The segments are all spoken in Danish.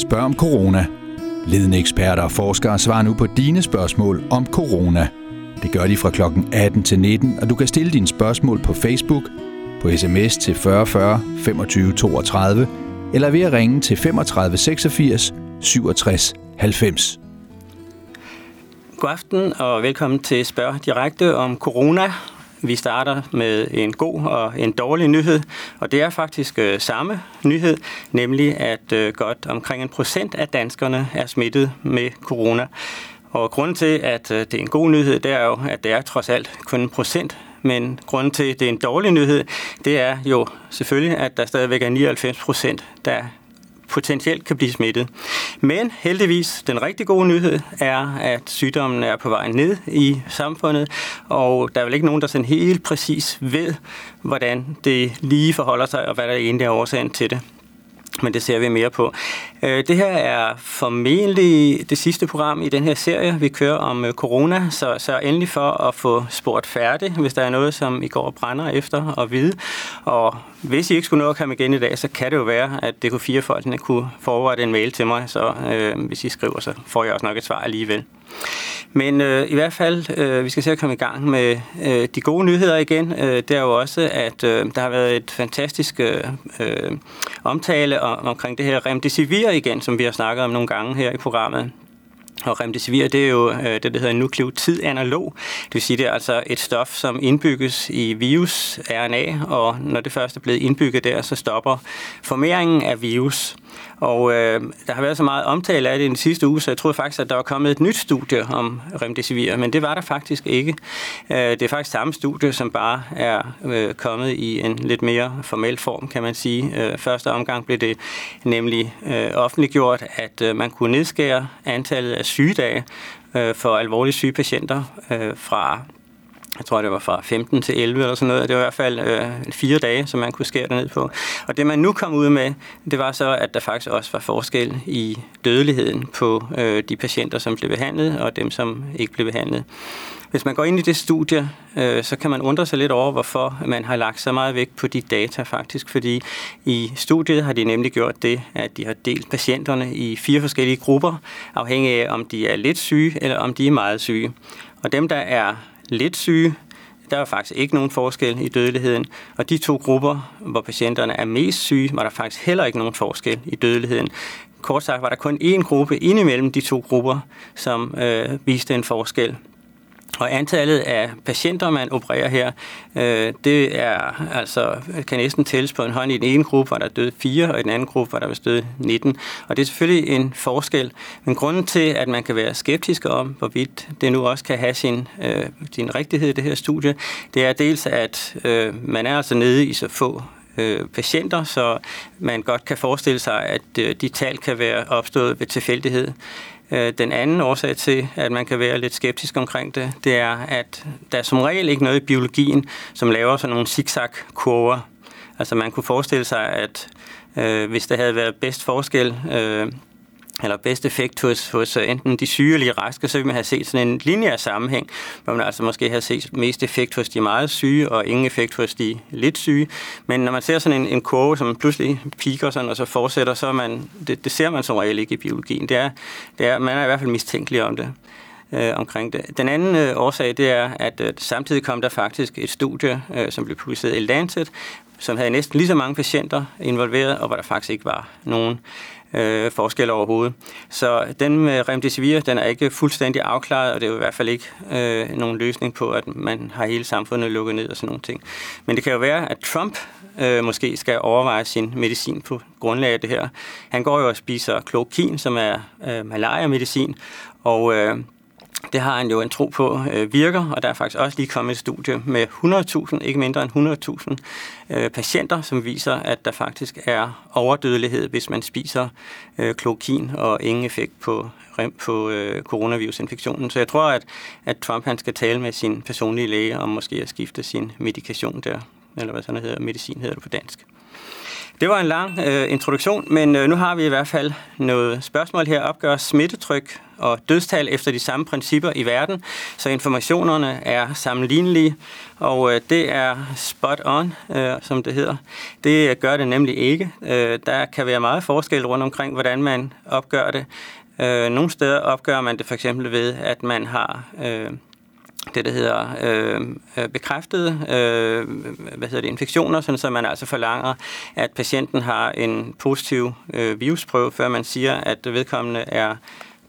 Spørg om corona. Ledende eksperter og forskere svarer nu på dine spørgsmål om corona. Det gør de fra kl. 18 til 19, og du kan stille dine spørgsmål på Facebook, på sms til 40 40 25 32, eller ved at ringe til 35 86 67 90. God aften og velkommen til Spørg Direkte om corona. Vi starter med en god og en dårlig nyhed, og det er faktisk øh, samme nyhed, nemlig at øh, godt omkring en procent af danskerne er smittet med corona. Og grunden til, at øh, det er en god nyhed, det er jo, at det er trods alt kun en procent men grunden til, at det er en dårlig nyhed, det er jo selvfølgelig, at der stadigvæk er 99 procent, der potentielt kan blive smittet. Men heldigvis, den rigtig gode nyhed er, at sygdommen er på vej ned i samfundet, og der er vel ikke nogen, der sådan helt præcis ved, hvordan det lige forholder sig, og hvad der egentlig er årsagen til det men det ser vi mere på. Øh, det her er formentlig det sidste program i den her serie, vi kører om øh, corona, så, så endelig for at få spurgt færdigt, hvis der er noget, som I går og brænder efter at vide. Og hvis I ikke skulle nå at komme igen i dag, så kan det jo være, at DK4-folkene kunne forberede en mail til mig, så øh, hvis I skriver, så får jeg også nok et svar alligevel. Men øh, i hvert fald, øh, vi skal se at komme i gang med øh, de gode nyheder igen. Øh, det er jo også, at øh, der har været et fantastisk øh, øh omtale om, omkring det her remdesivir igen, som vi har snakket om nogle gange her i programmet. Og remdesivir, det er jo øh, det, der hedder nukleotidanalog. Det vil sige, det er altså et stof, som indbygges i virus, RNA, og når det først er blevet indbygget der, så stopper formeringen af virus. Og øh, der har været så meget omtale af det i den sidste uge, så jeg troede faktisk, at der var kommet et nyt studie om remdesivir, men det var der faktisk ikke. Øh, det er faktisk samme studie, som bare er øh, kommet i en lidt mere formel form, kan man sige. Øh, første omgang blev det nemlig øh, offentliggjort, at øh, man kunne nedskære antallet af sygedage øh, for alvorligt syge patienter øh, fra jeg tror, det var fra 15 til 11 eller sådan noget. Det var i hvert fald øh, fire dage, som man kunne skære det ned på. Og det, man nu kom ud med, det var så, at der faktisk også var forskel i dødeligheden på øh, de patienter, som blev behandlet, og dem, som ikke blev behandlet. Hvis man går ind i det studie, øh, så kan man undre sig lidt over, hvorfor man har lagt så meget vægt på de data faktisk, fordi i studiet har de nemlig gjort det, at de har delt patienterne i fire forskellige grupper, afhængig af, om de er lidt syge eller om de er meget syge. Og dem, der er lidt syge. Der var faktisk ikke nogen forskel i dødeligheden. Og de to grupper, hvor patienterne er mest syge, var der faktisk heller ikke nogen forskel i dødeligheden. Kort sagt var der kun én gruppe indimellem de to grupper, som øh, viste en forskel. Og antallet af patienter, man opererer her, øh, det er altså, kan næsten tælles på en hånd. I den ene gruppe var der døde 4, og i den anden gruppe var der vist døde 19. Og det er selvfølgelig en forskel. Men grunden til, at man kan være skeptisk om, hvorvidt det nu også kan have sin, øh, sin rigtighed i det her studie, det er dels, at øh, man er altså nede i så få øh, patienter, så man godt kan forestille sig, at øh, de tal kan være opstået ved tilfældighed. Øh, den anden årsag til, at man kan være lidt skeptisk omkring det, det er, at der er som regel ikke noget i biologien, som laver sådan nogle zigzag-kurver. Altså man kunne forestille sig, at øh, hvis der havde været bedst forskel øh, eller bedst effekt hos, hos øh, enten de syge eller de raske, så vil man have set sådan en lineær sammenhæng, hvor man altså måske har set mest effekt hos de meget syge, og ingen effekt hos de lidt syge. Men når man ser sådan en, en kurve, som pludselig piker sådan, og så fortsætter, så er man, det, det ser man som regel ikke i biologien. Det er, det er, man er i hvert fald mistænkelig om det øh, omkring det. Den anden øh, årsag, det er, at øh, samtidig kom der faktisk et studie, øh, som blev publiceret i Lancet, som havde næsten lige så mange patienter involveret, og hvor der faktisk ikke var nogen øh, forskel overhovedet. Så den med remdesivir, den er ikke fuldstændig afklaret, og det er jo i hvert fald ikke øh, nogen løsning på, at man har hele samfundet lukket ned og sådan nogle ting. Men det kan jo være, at Trump øh, måske skal overveje sin medicin på grundlag af det her. Han går jo og spiser klokin, som er øh, malaria-medicin, og øh, det har han jo en tro på øh, virker, og der er faktisk også lige kommet et studie med 100.000, ikke mindre end 100.000 øh, patienter, som viser, at der faktisk er overdødelighed, hvis man spiser øh, klokin og ingen effekt på, på øh, coronavirusinfektionen. Så jeg tror, at, at Trump han skal tale med sin personlige læge om måske at skifte sin medikation der, eller hvad sådan hedder, medicin hedder det på dansk. Det var en lang øh, introduktion, men øh, nu har vi i hvert fald noget spørgsmål her. Opgør smittetryk og dødstal efter de samme principper i verden, så informationerne er sammenlignelige, og øh, det er spot on, øh, som det hedder. Det øh, gør det nemlig ikke. Øh, der kan være meget forskel rundt omkring, hvordan man opgør det. Øh, nogle steder opgør man det for eksempel ved, at man har... Øh, det, der hedder øh, bekræftede øh, hvad hedder det, infektioner, sådan så man altså forlanger, at patienten har en positiv øh, virusprøve, før man siger, at vedkommende er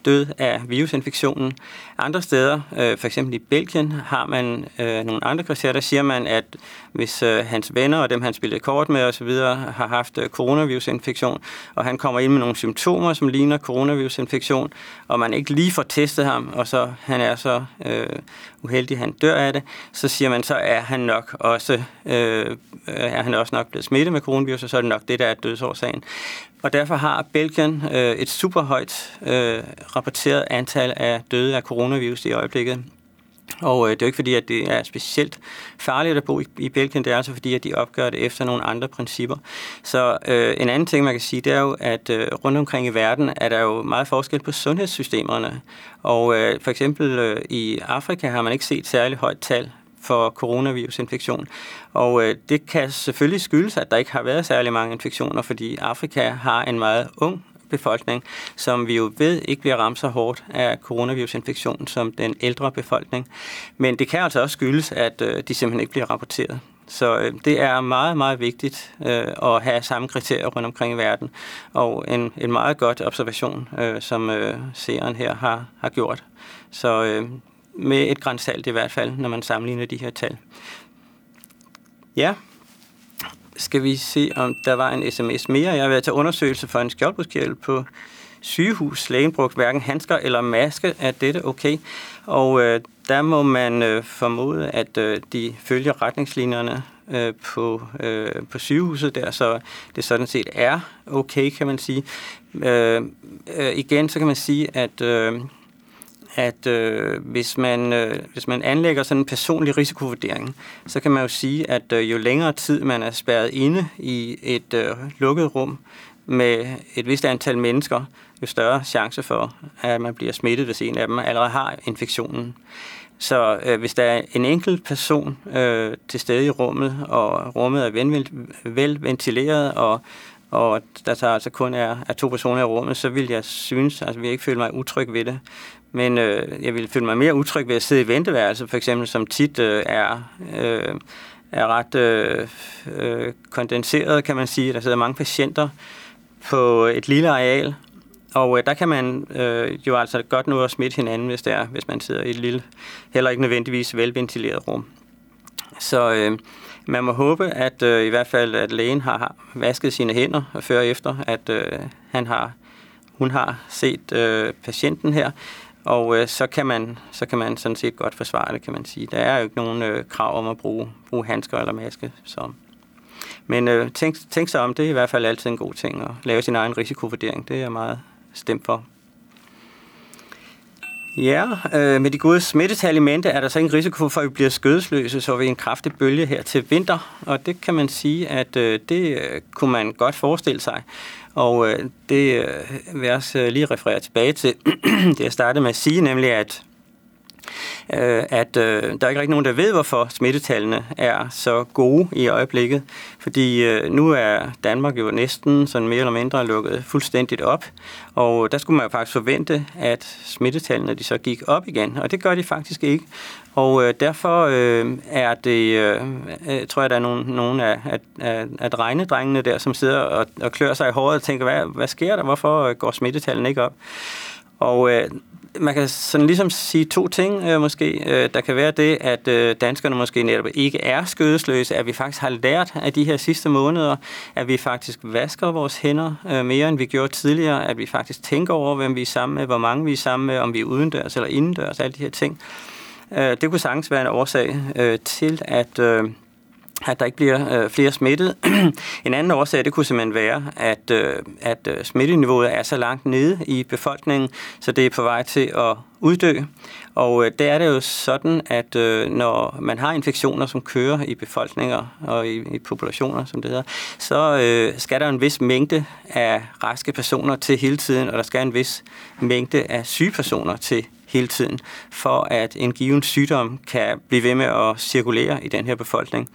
død af virusinfektionen. Andre steder, øh, for eksempel i Belgien, har man øh, nogle andre kriterier, der siger man, at hvis øh, hans venner og dem, han spillede kort med osv., har haft øh, coronavirusinfektion, og han kommer ind med nogle symptomer, som ligner coronavirusinfektion, og man ikke lige får testet ham, og så han er så øh, uheldig, han dør af det, så siger man, så er han nok også, øh, er han også nok blevet smittet med coronavirus, og så er det nok det, der er dødsårsagen. Og derfor har Belgien øh, et super højt øh, rapporteret antal af døde af coronavirus i øjeblikket. Og øh, det er jo ikke fordi, at det er specielt farligt at bo i, i Belgien, det er altså fordi, at de opgør det efter nogle andre principper. Så øh, en anden ting, man kan sige, det er jo, at øh, rundt omkring i verden er der jo meget forskel på sundhedssystemerne. Og øh, for eksempel øh, i Afrika har man ikke set særlig højt tal for coronavirusinfektion. Og øh, det kan selvfølgelig skyldes, at der ikke har været særlig mange infektioner, fordi Afrika har en meget ung befolkning, som vi jo ved ikke bliver ramt så hårdt af coronavirusinfektion som den ældre befolkning. Men det kan altså også skyldes, at øh, de simpelthen ikke bliver rapporteret. Så øh, det er meget, meget vigtigt øh, at have samme kriterier rundt omkring i verden. Og en, en meget godt observation, øh, som øh, seeren her har, har gjort. Så øh, med et grænsalt i hvert fald, når man sammenligner de her tal. Ja, skal vi se, om der var en sms mere. Jeg har været til undersøgelse for en skjoldbrudskjæl på sygehus. Lægen brugte hverken handsker eller maske. Er dette okay? Og øh, der må man øh, formode, at øh, de følger retningslinjerne øh, på, øh, på sygehuset der, så det sådan set er okay, kan man sige. Øh, øh, igen, så kan man sige, at... Øh, at øh, hvis, man, øh, hvis man anlægger sådan en personlig risikovurdering, så kan man jo sige, at øh, jo længere tid man er spærret inde i et øh, lukket rum med et vist antal mennesker, jo større chance for, at man bliver smittet, hvis en af dem allerede har infektionen. Så øh, hvis der er en enkelt person øh, til stede i rummet, og rummet er vel, ventileret, og, og der så altså kun er, er to personer i rummet, så vil jeg synes, altså vil jeg ikke føle mig utryg ved det. Men øh, jeg vil føle mig mere utryg ved at sidde i venteværelset, for eksempel, som tit øh, er, øh, er ret øh, øh, kondenseret, kan man sige. Der sidder mange patienter på et lille areal, og øh, der kan man øh, jo altså godt nå at smitte hinanden, hvis, det er, hvis man sidder i et lille, heller ikke nødvendigvis velventileret rum. Så øh, man må håbe, at øh, i hvert fald at lægen har vasket sine hænder før efter, at øh, han har, hun har set øh, patienten her, og øh, så, kan man, så kan man sådan set godt forsvare det, kan man sige. Der er jo ikke nogen øh, krav om at bruge, bruge handsker eller maske. Så. Men øh, tænk, tænk sig om, det er i hvert fald altid en god ting at lave sin egen risikovurdering. Det er jeg meget stemt for. Ja, øh, med de gode smittetal i mente er der så ingen risiko for, at vi bliver skødesløse, så vi en kraftig bølge her til vinter. Og det kan man sige, at øh, det øh, kunne man godt forestille sig. Og øh, det øh, vil jeg også øh, lige referere tilbage til det, jeg startede med at sige, nemlig at øh, at øh, der er ikke rigtig nogen, der ved, hvorfor smittetallene er så gode i øjeblikket. Fordi øh, nu er Danmark jo næsten sådan mere eller mindre lukket fuldstændigt op, og der skulle man jo faktisk forvente, at smittetallene de så gik op igen, og det gør de faktisk ikke. Og øh, derfor øh, er det, øh, øh tror jeg, der er nogen, nogen af, af, af regnedrengene der, som sidder og, og klør sig i håret og tænker, hvad, hvad sker der? Hvorfor øh, går smittetallene ikke op? Og øh, man kan sådan ligesom sige to ting øh, måske. Øh, der kan være det, at øh, danskerne måske netop ikke er skødesløse, at vi faktisk har lært af de her sidste måneder, at vi faktisk vasker vores hænder øh, mere, end vi gjorde tidligere, at vi faktisk tænker over, hvem vi er sammen med, hvor mange vi er sammen med, om vi er udendørs eller indendørs, alle de her ting. Øh, det kunne sagtens være en årsag øh, til, at... Øh, at der ikke bliver øh, flere smittet. en anden årsag, det kunne simpelthen være, at, øh, at øh, smitteniveauet er så langt nede i befolkningen, så det er på vej til at uddø. Og øh, det er det jo sådan, at øh, når man har infektioner, som kører i befolkninger og i, i populationer, som det hedder, så øh, skal der en vis mængde af raske personer til hele tiden, og der skal en vis mængde af syge personer til hele tiden, for at en given sygdom kan blive ved med at cirkulere i den her befolkning.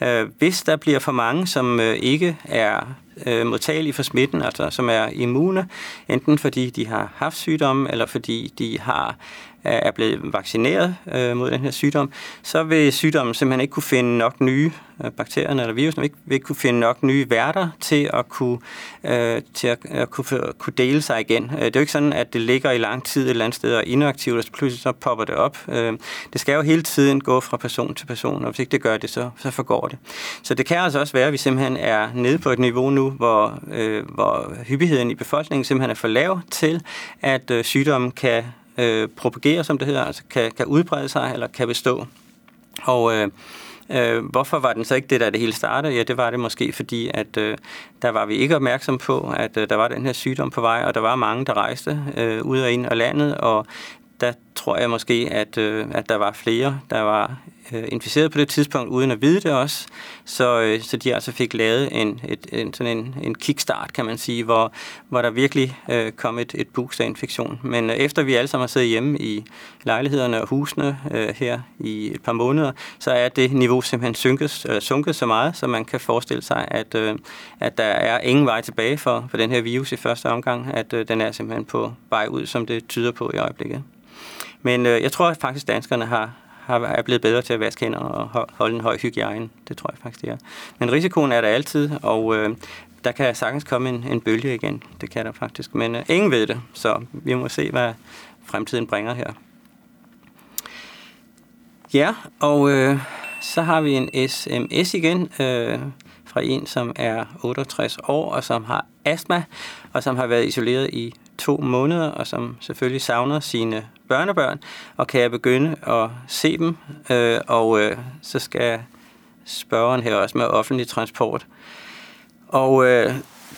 Øh, hvis der bliver for mange, som øh, ikke er øh, modtagelige for smitten, altså som er immune, enten fordi de har haft sygdomme, eller fordi de har er blevet vaccineret øh, mod den her sygdom, så vil sygdommen simpelthen ikke kunne finde nok nye øh, bakterier eller virusen, ikke, vil ikke kunne finde nok nye værter til at kunne, øh, til at, at kunne, kunne dele sig igen. Øh, det er jo ikke sådan, at det ligger i lang tid et eller andet sted og er inaktivt, og så pludselig så popper det op. Øh, det skal jo hele tiden gå fra person til person, og hvis ikke det gør det, så, så forgår det. Så det kan altså også være, at vi simpelthen er nede på et niveau nu, hvor, øh, hvor hyppigheden i befolkningen simpelthen er for lav til, at øh, sygdommen kan øh, propagere, som det hedder, altså kan, kan udbrede sig eller kan bestå. Og øh, øh, hvorfor var den så ikke det, der det hele startede? Ja, det var det måske, fordi at øh, der var vi ikke opmærksom på, at øh, der var den her sygdom på vej, og der var mange, der rejste øh, ud og ind af landet, og der tror jeg måske, at, øh, at der var flere, der var øh, inficeret på det tidspunkt, uden at vide det også. Så, øh, så de altså fik lavet en, et, en, sådan en, en kickstart, kan man sige, hvor, hvor der virkelig øh, kom et, et boost af infektion. Men øh, efter vi alle sammen har siddet hjemme i lejlighederne og husene øh, her i et par måneder, så er det niveau simpelthen synket, eller øh, sunket så meget, så man kan forestille sig, at, øh, at der er ingen vej tilbage for, for den her virus i første omgang, at øh, den er simpelthen på vej ud, som det tyder på i øjeblikket. Men øh, jeg tror at faktisk, danskerne har, har, er blevet bedre til at vaske hænder og holde en høj hygiejne. Det tror jeg faktisk, det er. Men risikoen er der altid, og øh, der kan sagtens komme en, en bølge igen. Det kan der faktisk. Men øh, ingen ved det, så vi må se, hvad fremtiden bringer her. Ja, og øh, så har vi en sms igen øh, fra en, som er 68 år og som har astma, og som har været isoleret i to måneder, og som selvfølgelig savner sine børnebørn, og kan jeg begynde at se dem, øh, og øh, så skal spørgeren her også med offentlig transport. Og øh,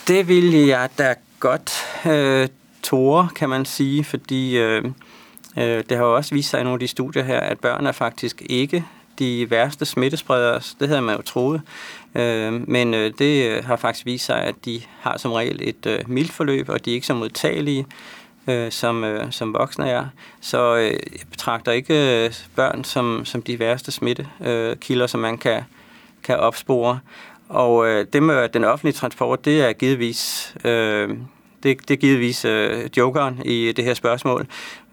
det ville jeg da godt øh, tåre, kan man sige, fordi øh, øh, det har jo også vist sig i nogle af de studier her, at børn er faktisk ikke de værste smittespredere. Det havde man jo troet. Øh, men øh, det har faktisk vist sig, at de har som regel et øh, mildt forløb, og de er ikke så modtagelige øh, som, øh, som voksne er. Så øh, jeg betragter ikke øh, børn som, som de værste smittekilder, øh, som man kan, kan opspore. Og øh, det med den offentlige transport, det er givetvis, øh, det, det er givetvis øh, jokeren i det her spørgsmål.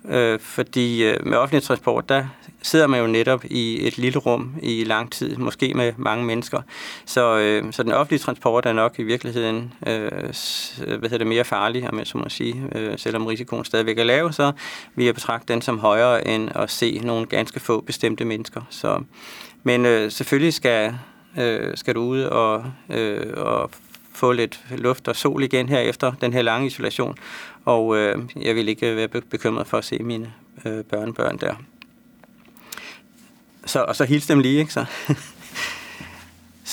Øh, fordi øh, med offentlig transport, der sidder man jo netop i et lille rum i lang tid, måske med mange mennesker. Så, øh, så den offentlige transport er nok i virkeligheden øh, øh hvad hedder det, mere farlig, om jeg så må sige. Øh, selvom risikoen stadigvæk er lav, så vi jeg betragte den som højere end at se nogle ganske få bestemte mennesker. Så, men øh, selvfølgelig skal, øh, skal du ud og, øh, og få lidt luft og sol igen her efter den her lange isolation. Og øh, jeg vil ikke være bekymret for at se mine øh, børnebørn der. Så, og så hils dem lige, ikke så?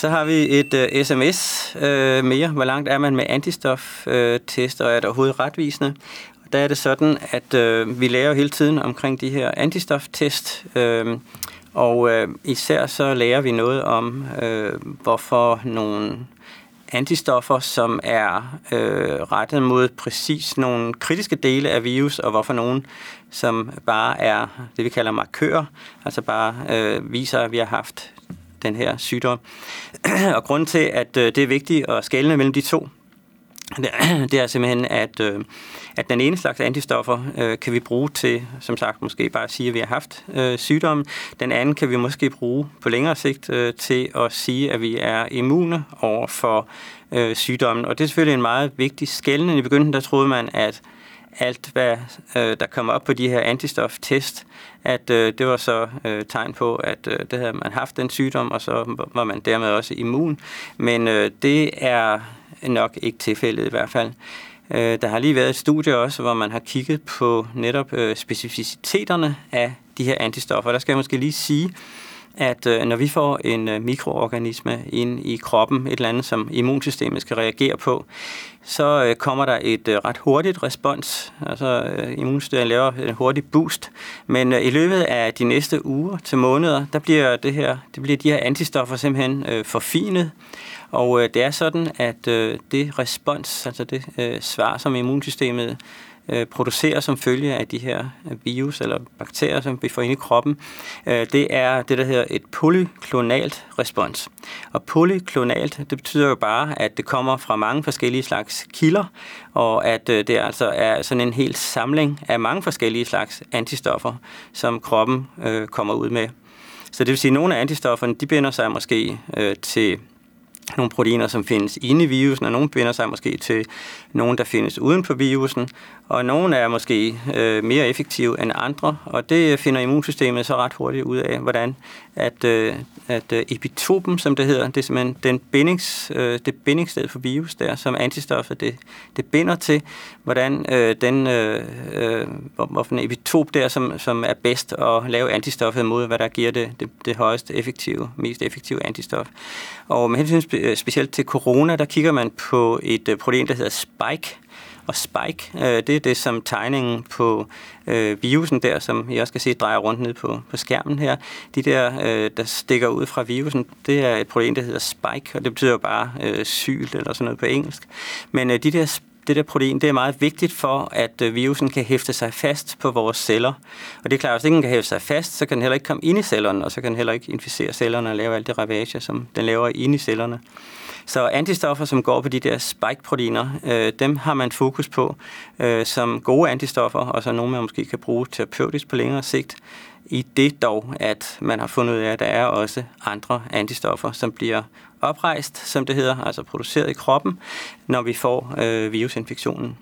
så har vi et øh, sms øh, mere. Hvor langt er man med antistof-test, øh, og er det overhovedet retvisende? Der er det sådan, at øh, vi lærer hele tiden omkring de her antistof-test, øh, og øh, især så lærer vi noget om, øh, hvorfor nogle antistoffer, som er øh, rettet mod præcis nogle kritiske dele af virus, og hvorfor nogen, som bare er det, vi kalder markører, altså bare øh, viser, at vi har haft den her sygdom. og grunden til, at øh, det er vigtigt at skelne mellem de to, det er simpelthen, at, øh, at den ene slags antistoffer øh, kan vi bruge til, som sagt, måske bare at sige, at vi har haft øh, sygdommen. Den anden kan vi måske bruge på længere sigt øh, til at sige, at vi er immune over for øh, sygdommen. Og det er selvfølgelig en meget vigtig skældning. I begyndelsen der troede man, at alt, hvad øh, der kom op på de her antistoftest, at øh, det var så øh, tegn på, at øh, det havde man haft den sygdom, og så var man dermed også immun. Men øh, det er nok ikke tilfældet i hvert fald. Øh, der har lige været et studie også, hvor man har kigget på netop øh, specificiteterne af de her antistoffer. Der skal jeg måske lige sige, at øh, når vi får en øh, mikroorganisme ind i kroppen, et eller andet, som immunsystemet skal reagere på, så øh, kommer der et øh, ret hurtigt respons. Altså øh, immunsystemet laver en hurtig boost. Men øh, i løbet af de næste uger til måneder, der bliver det her, det bliver de her antistoffer simpelthen øh, forfinet. Og øh, det er sådan, at øh, det respons, altså det øh, svar, som immunsystemet øh, producerer som følge af de her øh, virus eller bakterier, som vi får ind i kroppen, øh, det er det, der hedder et polyklonalt respons. Og polyklonalt, det betyder jo bare, at det kommer fra mange forskellige slags kilder, og at øh, det altså er sådan en hel samling af mange forskellige slags antistoffer, som kroppen øh, kommer ud med. Så det vil sige, at nogle af antistofferne, de binder sig måske øh, til nogle proteiner, som findes inde i virusen, og nogle binder sig måske til nogle, der findes uden på virusen, og nogle er måske øh, mere effektive end andre, og det finder immunsystemet så ret hurtigt ud af, hvordan at, øh, at øh, epitopen, som det hedder, det er simpelthen den bindings, øh, det bindingssted for virus der, som antistoffet det, det binder til, hvordan øh, den, øh, øh, hvorfor en epitop der, som, som er bedst at lave antistoffet mod, hvad der giver det, det, det højeste effektive, mest effektive antistof. Og med hensyn spe, specielt til corona, der kigger man på et øh, protein, der hedder spike, og spike, øh, det er det, som tegningen på øh, virusen der, som jeg også kan se drejer rundt ned på, på skærmen her. De der, øh, der stikker ud fra virusen, det er et protein, der hedder spike, og det betyder jo bare øh, syl eller sådan noget på engelsk. Men øh, de der det der protein, det er meget vigtigt for, at øh, virusen kan hæfte sig fast på vores celler. Og det er klart, at hvis ikke den kan hæfte sig fast, så kan den heller ikke komme ind i cellerne, og så kan den heller ikke inficere cellerne og lave alt det ravage, som den laver ind i cellerne. Så antistoffer, som går på de der spike-proteiner, øh, dem har man fokus på øh, som gode antistoffer, og så nogle, man måske kan bruge terapeutisk på længere sigt. I det dog, at man har fundet ud af, at der er også andre antistoffer, som bliver oprejst, som det hedder, altså produceret i kroppen, når vi får øh, virusinfektionen.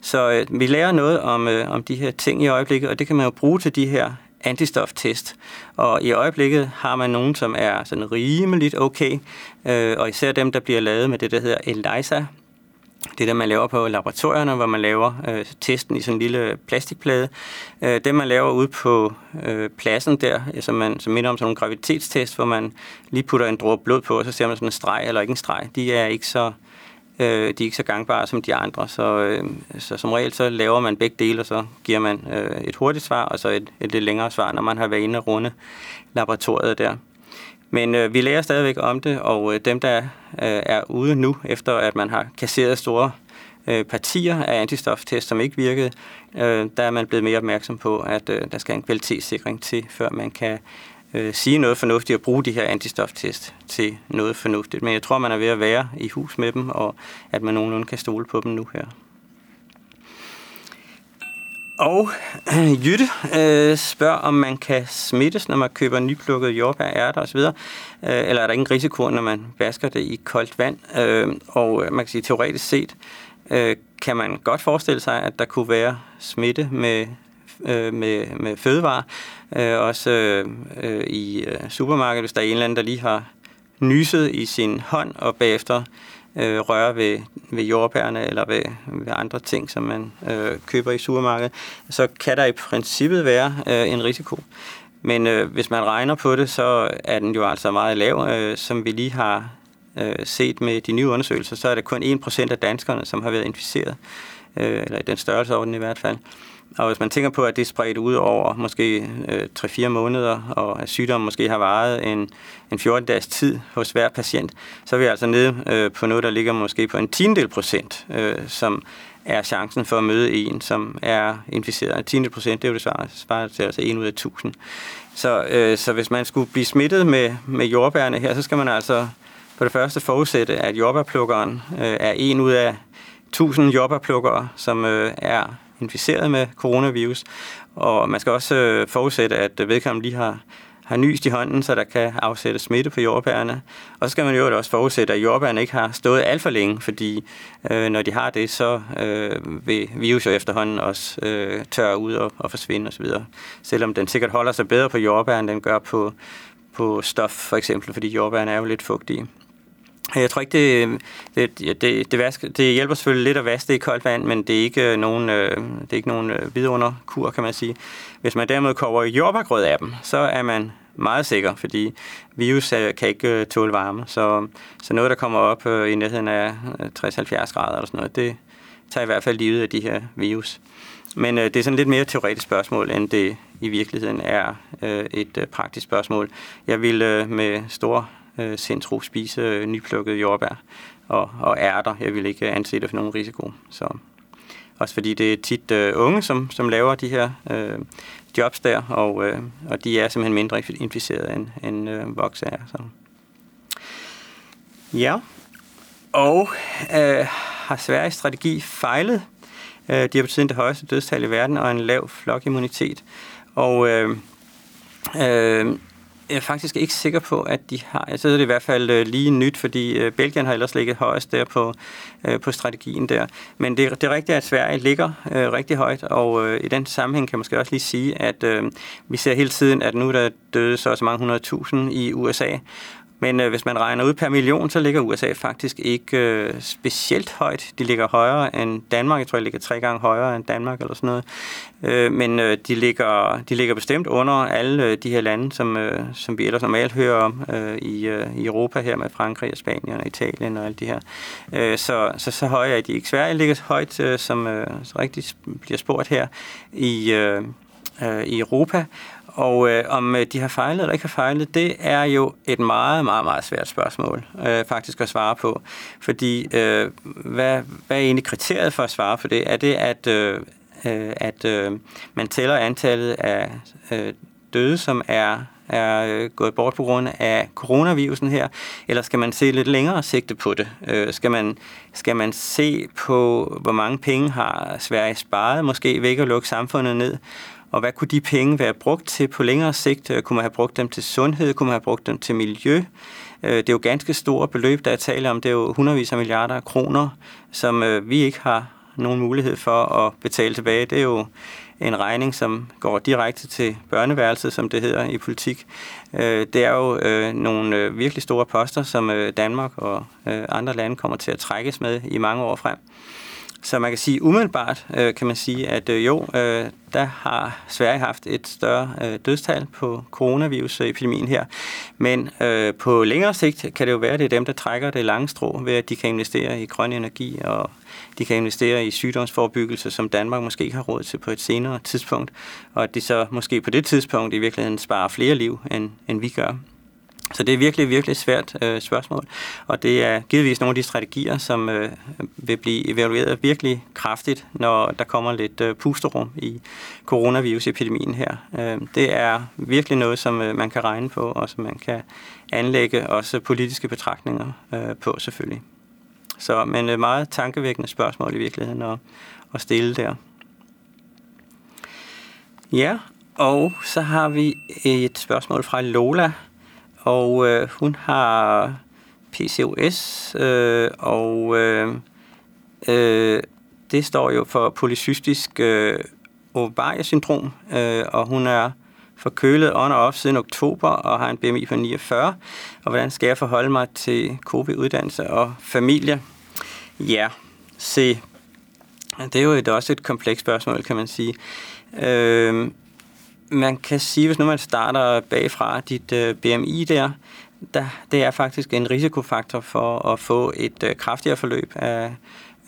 Så øh, vi lærer noget om, øh, om de her ting i øjeblikket, og det kan man jo bruge til de her antistoftest. Og i øjeblikket har man nogen, som er sådan rimeligt okay, øh, og især dem, der bliver lavet med det, der hedder ELISA, det der, man laver på laboratorierne, hvor man laver øh, testen i sådan en lille plastikplade. Øh, det, man laver ude på øh, pladsen der, som, man, som minder om sådan en gravitetstest, hvor man lige putter en dråbe blod på, og så ser man sådan en streg eller ikke en streg. De er ikke så, øh, Øh, de er ikke så gangbare som de andre, så, øh, så som regel så laver man begge dele, og så giver man øh, et hurtigt svar, og så et, et lidt længere svar, når man har været inde og runde laboratoriet der. Men øh, vi lærer stadigvæk om det, og øh, dem, der øh, er ude nu, efter at man har kasseret store øh, partier af antistoftest, som ikke virkede, øh, der er man blevet mere opmærksom på, at øh, der skal en kvalitetssikring til, før man kan øh, sige noget fornuftigt og bruge de her antistoftest til noget fornuftigt. Men jeg tror, man er ved at være i hus med dem, og at man nogenlunde kan stole på dem nu her. Og øh, Jytte øh, spørger, om man kan smittes, når man køber nyplukkede jordbær, ærter osv., øh, eller er der ingen risiko, når man vasker det i koldt vand? Øh, og øh, man kan sige, teoretisk set øh, kan man godt forestille sig, at der kunne være smitte med, øh, med, med fødevarer, øh, også øh, i øh, supermarkedet, hvis der er en eller anden, der lige har nyset i sin hånd, og bagefter øh, røre ved, ved jordbærne eller ved, ved andre ting, som man øh, køber i supermarkedet, så kan der i princippet være øh, en risiko. Men øh, hvis man regner på det, så er den jo altså meget lav, øh, som vi lige har øh, set med de nye undersøgelser, så er det kun 1% af danskerne, som har været inficeret, øh, eller i den størrelseorden i hvert fald. Og hvis man tænker på, at det er spredt ud over måske øh, 3-4 måneder, og at sygdommen måske har varet en, en 14-dages tid hos hver patient, så er vi altså nede øh, på noget, der ligger måske på en tiendel procent, øh, som er chancen for at møde en, som er inficeret. En tiendel procent, det er jo det svaret, svaret til altså 1 ud af 1000. Så, øh, så hvis man skulle blive smittet med, med jordbærne her, så skal man altså på det første forudsætte, at jordbærplukkeren øh, er en ud af 1000 jordbærplukkere, som øh, er inficeret med coronavirus. Og man skal også øh, forudsætte, at vedkommende lige har, har nyst i hånden, så der kan afsætte smitte på jordbærene. Og så skal man jo også forudsætte, at jordbærene ikke har stået alt for længe, fordi øh, når de har det, så øh, vil virus jo efterhånden også øh, tørre ud og, og forsvinde osv. Selvom den sikkert holder sig bedre på jordbær, end den gør på, på stof, for eksempel, fordi jordbærene er jo lidt fugtige. Jeg tror ikke, det, det, det, det, vaske, det hjælper selvfølgelig lidt at vaske det i koldt vand, men det er ikke øh, nogen, øh, det er ikke nogen øh, vidunderkur, kan man sige. Hvis man derimod koger jordbærgrød af dem, så er man meget sikker, fordi virus øh, kan ikke tåle varme. Så, så noget, der kommer op i nærheden af 60-70 grader eller sådan noget, det tager i hvert fald livet af de her virus. Men øh, det er sådan lidt mere teoretisk spørgsmål, end det i virkeligheden er øh, et øh, praktisk spørgsmål. Jeg vil øh, med stor øh, centro spise øh, nyplukket jordbær og, og ærter. Jeg vil ikke anse det for nogen risiko. Så også fordi det er tit øh, unge, som, som laver de her øh, jobs der, og, øh, og de er simpelthen mindre inficerede end, end øh, voksne er. Så. Ja, og øh, har Sveriges strategi fejlet? Øh, de har betydet det højeste dødstal i verden og en lav flokimmunitet. Og øh, øh, jeg er faktisk ikke sikker på, at de har... Jeg synes, det er i hvert fald øh, lige nyt, fordi øh, Belgien har ellers ligget højest der på, øh, på strategien der. Men det, det er rigtigt, at Sverige ligger øh, rigtig højt, og øh, i den sammenhæng kan man måske også lige sige, at øh, vi ser hele tiden, at nu der døde så så mange hundredtusind i USA, men øh, hvis man regner ud per million, så ligger USA faktisk ikke øh, specielt højt. De ligger højere end Danmark. Jeg tror, de ligger tre gange højere end Danmark eller sådan noget. Øh, men øh, de, ligger, de ligger bestemt under alle øh, de her lande, som, øh, som vi ellers normalt hører om øh, i, øh, i Europa her med Frankrig og Spanien og Italien og alt det her. Øh, så, så, så høje er de ikke. Sverige ligger højt, øh, som øh, så rigtig bliver spurgt her, i, øh, øh, i Europa. Og øh, om øh, de har fejlet eller ikke har fejlet, det er jo et meget, meget, meget svært spørgsmål øh, faktisk at svare på. Fordi øh, hvad, hvad er egentlig kriteriet for at svare på det? Er det, at, øh, øh at øh, man tæller antallet af øh, døde, som er er øh, gået bort på grund af coronavirusen her, eller skal man se lidt længere sigte på det? Øh, skal, man, skal man se på, hvor mange penge har Sverige sparet, måske ved ikke at lukke samfundet ned, og hvad kunne de penge være brugt til på længere sigt? Øh, kunne man have brugt dem til sundhed? Kunne man have brugt dem til miljø? Øh, det er jo ganske store beløb, der er tale om. Det er jo hundredvis af milliarder af kroner, som øh, vi ikke har nogen mulighed for at betale tilbage. Det er jo en regning, som går direkte til børneværelset, som det hedder i politik. Det er jo nogle virkelig store poster, som Danmark og andre lande kommer til at trækkes med i mange år frem. Så man kan sige, umiddelbart øh, kan man sige, at øh, jo, øh, der har Sverige haft et større øh, dødstal på coronavirusepidemien her. Men øh, på længere sigt kan det jo være, at det er dem, der trækker det lange strå ved, at de kan investere i grøn energi, og de kan investere i sygdomsforebyggelse, som Danmark måske ikke har råd til på et senere tidspunkt, og at de så måske på det tidspunkt i virkeligheden sparer flere liv, end, end vi gør. Så det er virkelig, virkelig svært øh, spørgsmål, og det er givetvis nogle af de strategier, som øh, vil blive evalueret virkelig kraftigt, når der kommer lidt øh, pusterum i coronavirusepidemien her. Øh, det er virkelig noget, som øh, man kan regne på, og som man kan anlægge også politiske betragtninger øh, på selvfølgelig. Så, men øh, meget tankevækkende spørgsmål i virkeligheden at, at stille der. Ja, og så har vi et spørgsmål fra Lola, og øh, hun har PCOS, øh, og øh, øh, det står jo for polycystisk øh, ovariesyndrom, øh, og hun er forkølet on og off siden oktober og har en BMI på 49. Og hvordan skal jeg forholde mig til COVID-uddannelse og familie? Ja, se, det er jo et, også et komplekst spørgsmål, kan man sige. Øh, man kan sige, hvis nu man starter bagfra dit øh, BMI der, der, det er faktisk en risikofaktor for at få et øh, kraftigere forløb af,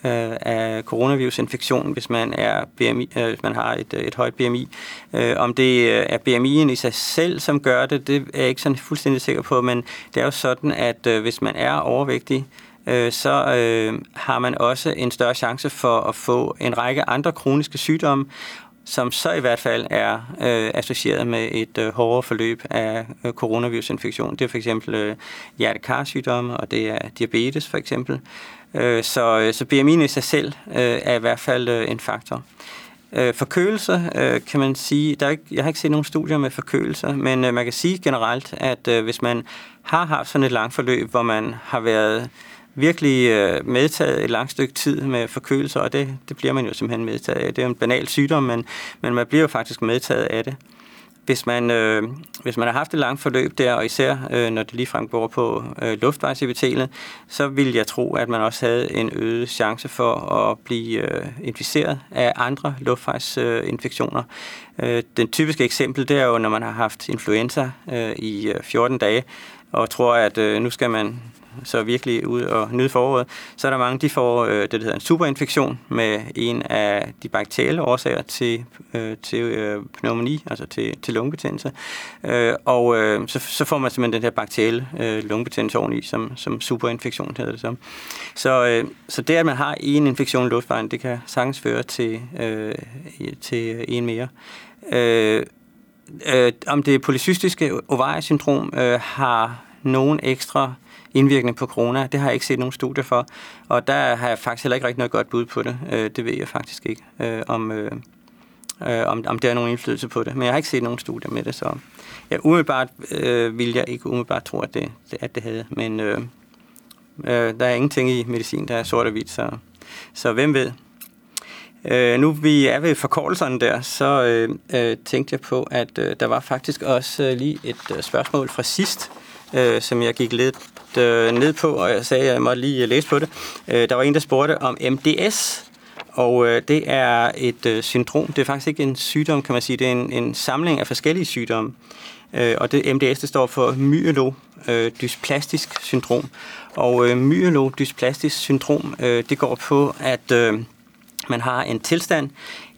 øh, af coronavirusinfektion, hvis man er BMI, øh, hvis man har et, øh, et højt BMI. Øh, om det øh, er BMI'en i sig selv, som gør det, det er jeg ikke sådan fuldstændig sikker på, men det er jo sådan, at øh, hvis man er overvægtig, øh, så øh, har man også en større chance for at få en række andre kroniske sygdomme, som så i hvert fald er øh, associeret med et øh, hårdere forløb af øh, coronavirusinfektion. Det er for eksempel øh, hjertekarsygdomme, og det er diabetes for eksempel. Øh, så, øh, så BMI i sig selv øh, er i hvert fald øh, en faktor. Øh, forkølelse øh, kan man sige, der er ikke, jeg har ikke set nogen studier med forkølelse, men øh, man kan sige generelt, at øh, hvis man har haft sådan et langt forløb, hvor man har været virkelig øh, medtaget et langt stykke tid med forkølelser, og det, det bliver man jo simpelthen medtaget af. Det er jo en banal sygdom, men, men man bliver jo faktisk medtaget af det. hvis man, øh, hvis man har haft et langt forløb der, og især øh, når det ligefrem går på øh, luftvejsepitelet, så vil jeg tro, at man også havde en øget chance for at blive øh, inficeret af andre luftvejsinfektioner. Øh, den typiske eksempel, det er jo, når man har haft influenza øh, i øh, 14 dage, og tror, at øh, nu skal man så virkelig ud og nyde foråret, så er der mange, de får øh, det, der hedder en superinfektion med en af de bakterielle årsager til, øh, til øh, pneumoni, altså til, til lungebetændelse. Øh, og øh, så, så får man simpelthen den her bakterielle øh, lungebetændelse oveni, som, som superinfektion hedder det så. Så, øh, så det, at man har en infektion i luftvejen, det kan sagtens føre til, øh, til en mere. Øh, øh, om det polycystiske ovariesyndrom øh, har nogen ekstra indvirkning på corona. Det har jeg ikke set nogen studier for, og der har jeg faktisk heller ikke rigtig noget godt bud på det. Øh, det ved jeg faktisk ikke, øh, om, øh, øh om, om der er nogen indflydelse på det. Men jeg har ikke set nogen studier med det, så ja, umiddelbart øh, vil jeg ikke umiddelbart tro, at det, at det havde. Men øh, øh, der er ingenting i medicin, der er sort og hvidt, så, så hvem ved? Øh, nu vi er ved forkortelserne der, så øh, øh, tænkte jeg på, at øh, der var faktisk også øh, lige et øh, spørgsmål fra sidst, øh, som jeg gik lidt øh, ned på, og jeg sagde, at jeg måtte lige øh, læse på det. Øh, der var en, der spurgte om MDS, og øh, det er et øh, syndrom. Det er faktisk ikke en sygdom, kan man sige. Det er en, en samling af forskellige sygdomme. Øh, og det MDS, det står for myelodysplastisk øh, syndrom. Og øh, myelodysplastisk syndrom, øh, det går på, at øh, man har en tilstand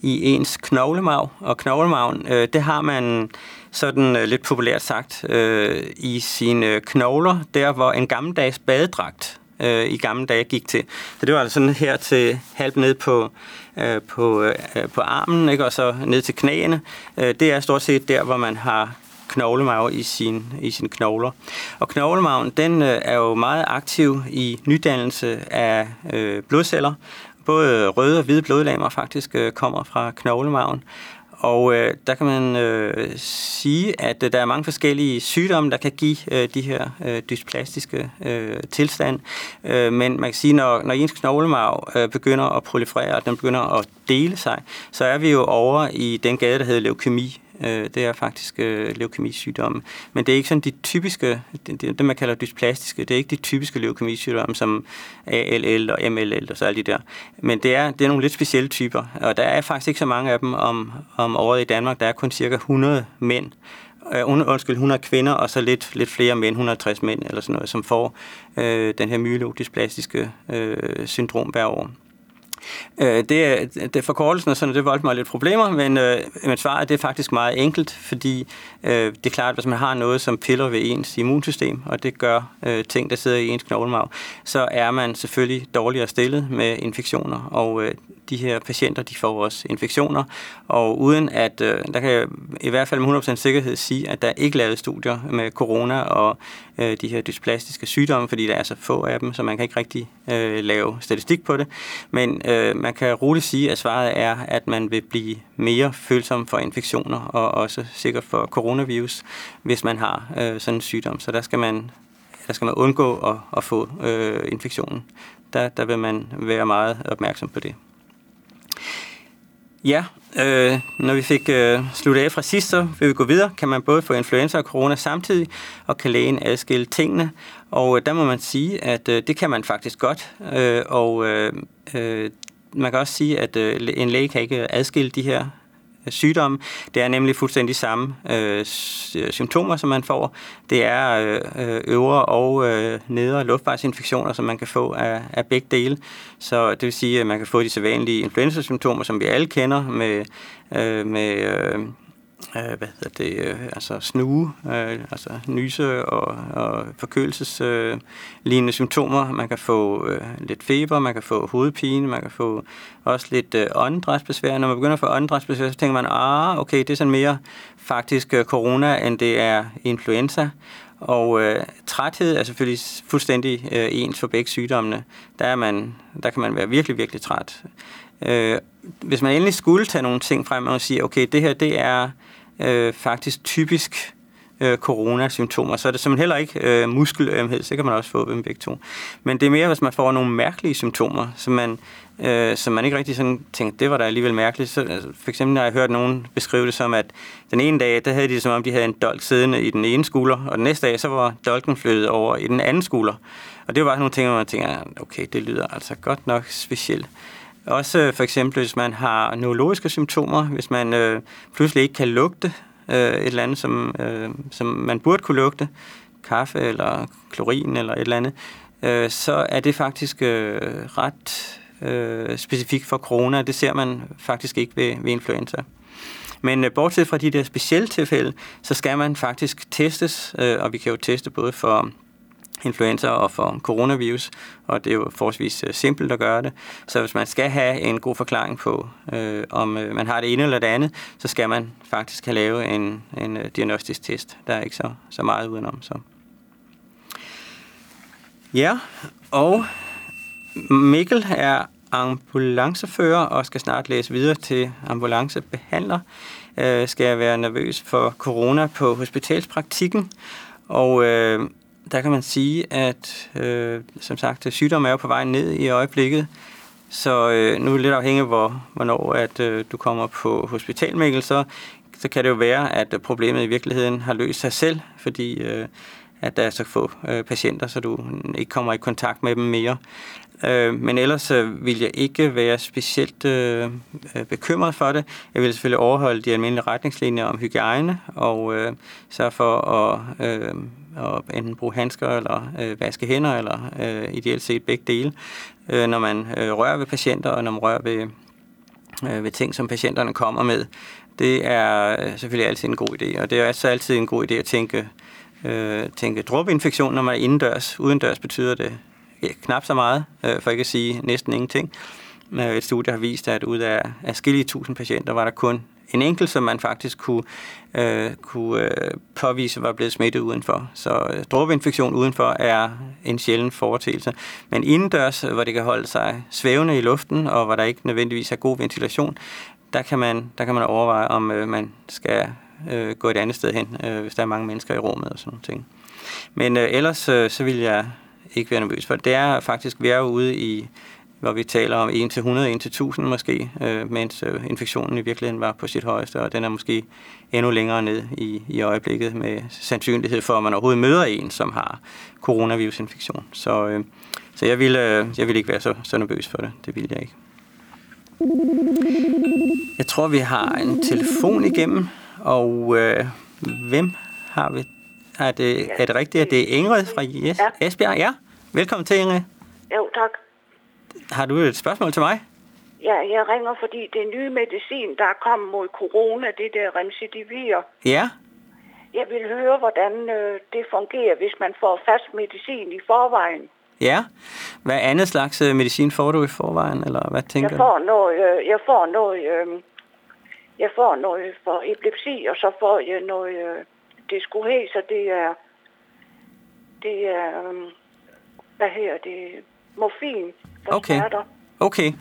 i ens knoglemarv, og knoglemaven, øh, det har man sådan øh, lidt populært sagt, øh, i sine knogler, der hvor en gammeldags badedragt øh, i gamle dage gik til. Så det var altså sådan her til halvt ned på, øh, på, øh, på armen, ikke? og så ned til knæene. Øh, det er stort set der, hvor man har knoglemarv i, sin, i sine knogler. Og knoglemarven, den øh, er jo meget aktiv i nydannelse af øh, blodceller. Både røde og hvide blodlamer faktisk øh, kommer fra knoglemarven. Og øh, der kan man øh, sige, at øh, der er mange forskellige sygdomme, der kan give øh, de her øh, dysplastiske øh, tilstand. Øh, men man kan sige, når, når ens knoglemarv øh, begynder at proliferere, og den begynder at dele sig, så er vi jo over i den gade, der hedder leukemi. Øh, det er faktisk øh, leukemisygdomme. Men det er ikke sådan de typiske, det, det man kalder dysplastiske, det er ikke de typiske leukemisygdomme som ALL og MLL og så alle de der. Men det er, det er nogle lidt specielle typer, og der er faktisk ikke så mange af dem om, om året i Danmark. Der er kun cirka 100 mænd, øh, undskyld, 100 kvinder, og så lidt, lidt flere mænd, 160 mænd eller sådan noget, som får øh, den her myelodysplastiske øh, syndrom hver år. Øh, det, det forkortelsen og sådan, det voldte mig lidt problemer, men, øh, men svaret det er faktisk meget enkelt, fordi øh, det er klart, at hvis man har noget, som piller ved ens immunsystem, og det gør øh, ting, der sidder i ens knoglemarv, så er man selvfølgelig dårligere stillet med infektioner, og øh, de her patienter, de får også infektioner, og uden at, øh, der kan jeg i hvert fald med 100% sikkerhed sige, at der ikke er lavet studier med corona og øh, de her dysplastiske sygdomme, fordi der er så få af dem, så man kan ikke rigtig øh, lave statistik på det. Men øh, man kan roligt sige, at svaret er, at man vil blive mere følsom for infektioner og også sikkert for coronavirus, hvis man har øh, sådan en sygdom. Så der skal man, der skal man undgå at, at få øh, infektionen. Der, der vil man være meget opmærksom på det. Ja, øh, når vi fik øh, sluttet af fra sidst, så vil vi gå videre. Kan man både få influenza og corona samtidig, og kan lægen adskille tingene? Og øh, der må man sige, at øh, det kan man faktisk godt. Øh, og øh, øh, man kan også sige, at øh, en læge kan ikke adskille de her Øh, sygdomme. Det er nemlig fuldstændig samme øh, øh, symptomer, som man får. Det er øh, øh øvre og øh, nedre luftvejsinfektioner, som man kan få af, af begge dele. Så det vil sige, at man kan få de sædvanlige influenzasymptomer, som vi alle kender med, øh, med øh, øh, hvad hedder det, øh, altså snue, øh, altså nyse og, og forkølelseslignende øh, symptomer. Man kan få øh, lidt feber, man kan få hovedpine, man kan få også lidt øh, åndedrætsbesvær. Når man begynder at få åndedrætsbesvær, så tænker man, ah, okay, det er sådan mere faktisk øh, corona, end det er influenza. Og øh, træthed er selvfølgelig fuldstændig øh, ens for begge sygdommene. Der, er man, der kan man være virkelig, virkelig træt. Øh, hvis man endelig skulle tage nogle ting frem og sige, okay, det her det er øh, faktisk typisk øh, coronasymptomer. Så er det simpelthen heller ikke øh, muskelømhed, så kan man også få dem begge to. Men det er mere, hvis man får nogle mærkelige symptomer, som man, øh, som man ikke rigtig sådan tænker, det var da alligevel mærkeligt. Så, altså, for eksempel har jeg hørt nogen beskrive det som, at den ene dag, der havde de som om, de havde en dolk siddende i den ene skulder, og den næste dag, så var dolken flyttet over i den anden skulder. Og det var bare nogle ting, hvor man tænker, okay, det lyder altså godt nok specielt. Også øh, for eksempel, hvis man har neurologiske symptomer, hvis man øh, pludselig ikke kan lugte øh, et eller andet, som, øh, som man burde kunne lugte, kaffe eller klorin eller et eller andet, øh, så er det faktisk øh, ret øh, specifikt for corona. Det ser man faktisk ikke ved, ved influenza. Men øh, bortset fra de der specielle tilfælde, så skal man faktisk testes, øh, og vi kan jo teste både for influenza og for coronavirus, og det er jo forholdsvis øh, simpelt at gøre det. Så hvis man skal have en god forklaring på, øh, om øh, man har det ene eller det andet, så skal man faktisk have lavet en, en øh, diagnostisk test. Der er ikke så, så meget udenom. Så. Ja, og Mikkel er ambulancefører og skal snart læse videre til ambulancebehandler. Øh, skal jeg være nervøs for corona på hospitalspraktikken, og øh, der kan man sige, at øh, som sagt, sygdommen er jo på vej ned i øjeblikket, så øh, nu er det lidt afhængigt, hvor, hvornår at, øh, du kommer på hospital, Mikkel, så, så kan det jo være, at problemet i virkeligheden har løst sig selv, fordi øh, at der er så få øh, patienter, så du ikke kommer i kontakt med dem mere. Øh, men ellers øh, vil jeg ikke være specielt øh, øh, bekymret for det. Jeg vil selvfølgelig overholde de almindelige retningslinjer om hygiejne og øh, sørge for at, øh, at enten bruge handsker eller øh, vaske hænder, eller øh, ideelt set begge dele, øh, når man øh, rører ved patienter og når man rører ved, øh, ved ting, som patienterne kommer med. Det er øh, selvfølgelig altid en god idé, og det er også altid en god idé at tænke, øh, tænke dråbeinfektion, når man er indendørs. Udendørs betyder det ja, knap så meget, øh, for ikke at sige næsten ingenting. Øh, et studie har vist, at ud af afskillige tusind patienter var der kun en enkelt, som man faktisk kunne, øh, kunne øh, påvise var blevet smittet udenfor. Så øh, dråbeinfektion udenfor er en sjælden foretagelse. Men indendørs, hvor det kan holde sig svævende i luften, og hvor der ikke nødvendigvis er god ventilation, der kan man, der kan man overveje, om øh, man skal øh, gå et andet sted hen, øh, hvis der er mange mennesker i rummet og sådan nogle ting. Men øh, ellers øh, så vil jeg ikke være nervøs for. Det er faktisk, vi er ude i, hvor vi taler om 1 til 100, 1 til 1000 måske, øh, mens øh, infektionen i virkeligheden var på sit højeste, og den er måske endnu længere ned i, i øjeblikket med sandsynlighed for, at man overhovedet møder en, som har coronavirusinfektion. Så, øh, så jeg, ville, øh, jeg vil ikke være så, så nervøs for det. Det vil jeg ikke. Jeg tror, vi har en telefon igennem, og øh, hvem har vi er det, ja. er det rigtigt, at det er Ingrid fra yes, ja. Esbjerg? Ja. Velkommen til, Ingrid. Jo, tak. Har du et spørgsmål til mig? Ja, jeg ringer, fordi det nye medicin, der er kommet mod corona, det der remsidivir. Ja. Jeg vil høre, hvordan øh, det fungerer, hvis man får fast medicin i forvejen. Ja. Hvad andet slags øh, medicin får du i forvejen, eller hvad tænker jeg får Noget, øh, jeg får noget, øh, jeg får noget for epilepsi, og så får jeg noget øh, det skulle have, så det er, det er, um, hvad hedder det, morfin for okay. smerter. Okay.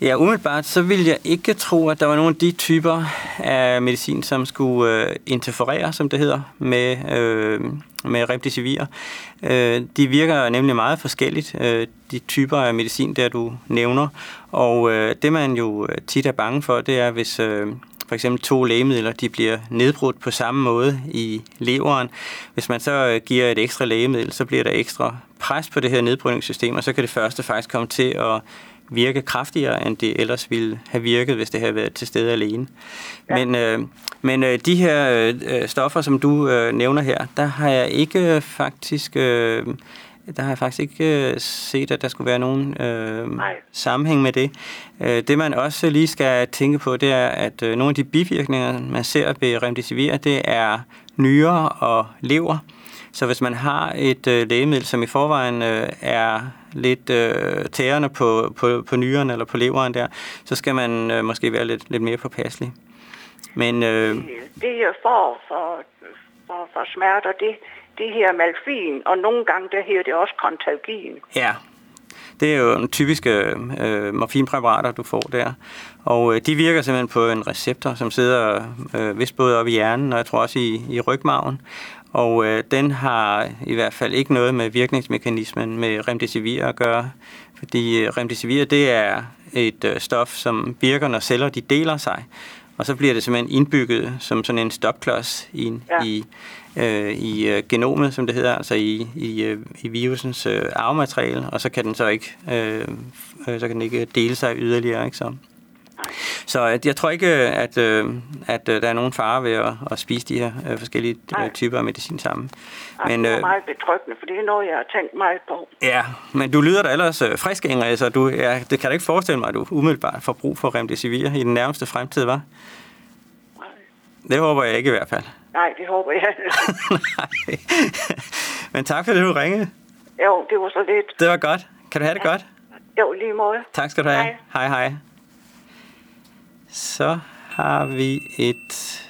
Ja, umiddelbart så vil jeg ikke tro, at der var nogle af de typer af medicin, som skulle øh, interferere, som det hedder, med, øh, med remdesivir. Øh, de virker nemlig meget forskelligt, øh, de typer af medicin, der du nævner. Og øh, det man jo øh, tit er bange for, det er, hvis, øh, for eksempel to lægemidler, de bliver nedbrudt på samme måde i leveren. Hvis man så øh, giver et ekstra lægemiddel, så bliver der ekstra pres på det her nedbrydningssystem, og så kan det første faktisk komme til at virke kraftigere, end det ellers ville have virket, hvis det havde været til stede alene. Ja. Men, øh, men øh, de her øh, stoffer, som du øh, nævner her, der har jeg ikke faktisk... Øh, der har jeg faktisk ikke øh, set, at der skulle være nogen øh, sammenhæng med det. Øh, det man også lige skal tænke på, det er, at øh, nogle af de bivirkninger, man ser ved remdesivir, det er nyre og lever. Så hvis man har et øh, lægemiddel, som i forvejen øh, er lidt øh, tærende på, på, på nyren eller på leveren der, så skal man øh, måske være lidt, lidt mere påpasselig. Men, øh, det er for, for, for, for smerter, det, det her malfin, og nogle gange der her det også kontagin. Ja, Det er jo en typiske øh, morfinpræparater, du får der. Og øh, de virker simpelthen på en receptor, som sidder øh, vist både oppe i hjernen, og jeg tror også i, i rygmagen. Og øh, den har i hvert fald ikke noget med virkningsmekanismen med remdesivir at gøre. Fordi øh, remdesivir, det er et øh, stof, som virker, når celler de deler sig. Og så bliver det simpelthen indbygget som sådan en stopklods i, ja. i, øh, i øh, genomet, som det hedder, altså i, i, øh, i virusens øh, arvemateriale, og så kan den så ikke, øh, øh, så kan den ikke dele sig yderligere. Ikke? Så, så jeg tror ikke, at, øh, at øh, der er nogen fare ved at, at spise de her øh, forskellige Nej. typer af medicin sammen. Ej, men, det er meget betryggende, for det er noget, jeg har tænkt meget på. Ja, men du lyder da ellers frisk, Ingrid. Altså, du, ja, det kan du ikke forestille mig, at du umiddelbart får brug for remdesivir i den nærmeste fremtid, var? Nej. Det håber jeg ikke i hvert fald. Nej, det håber jeg Nej. Men tak for det, du ringede. Jo, det var så lidt. Det var godt. Kan du have det ja. godt? Jo, lige måde. Tak skal du have. Hej, hej. hej. Så har vi et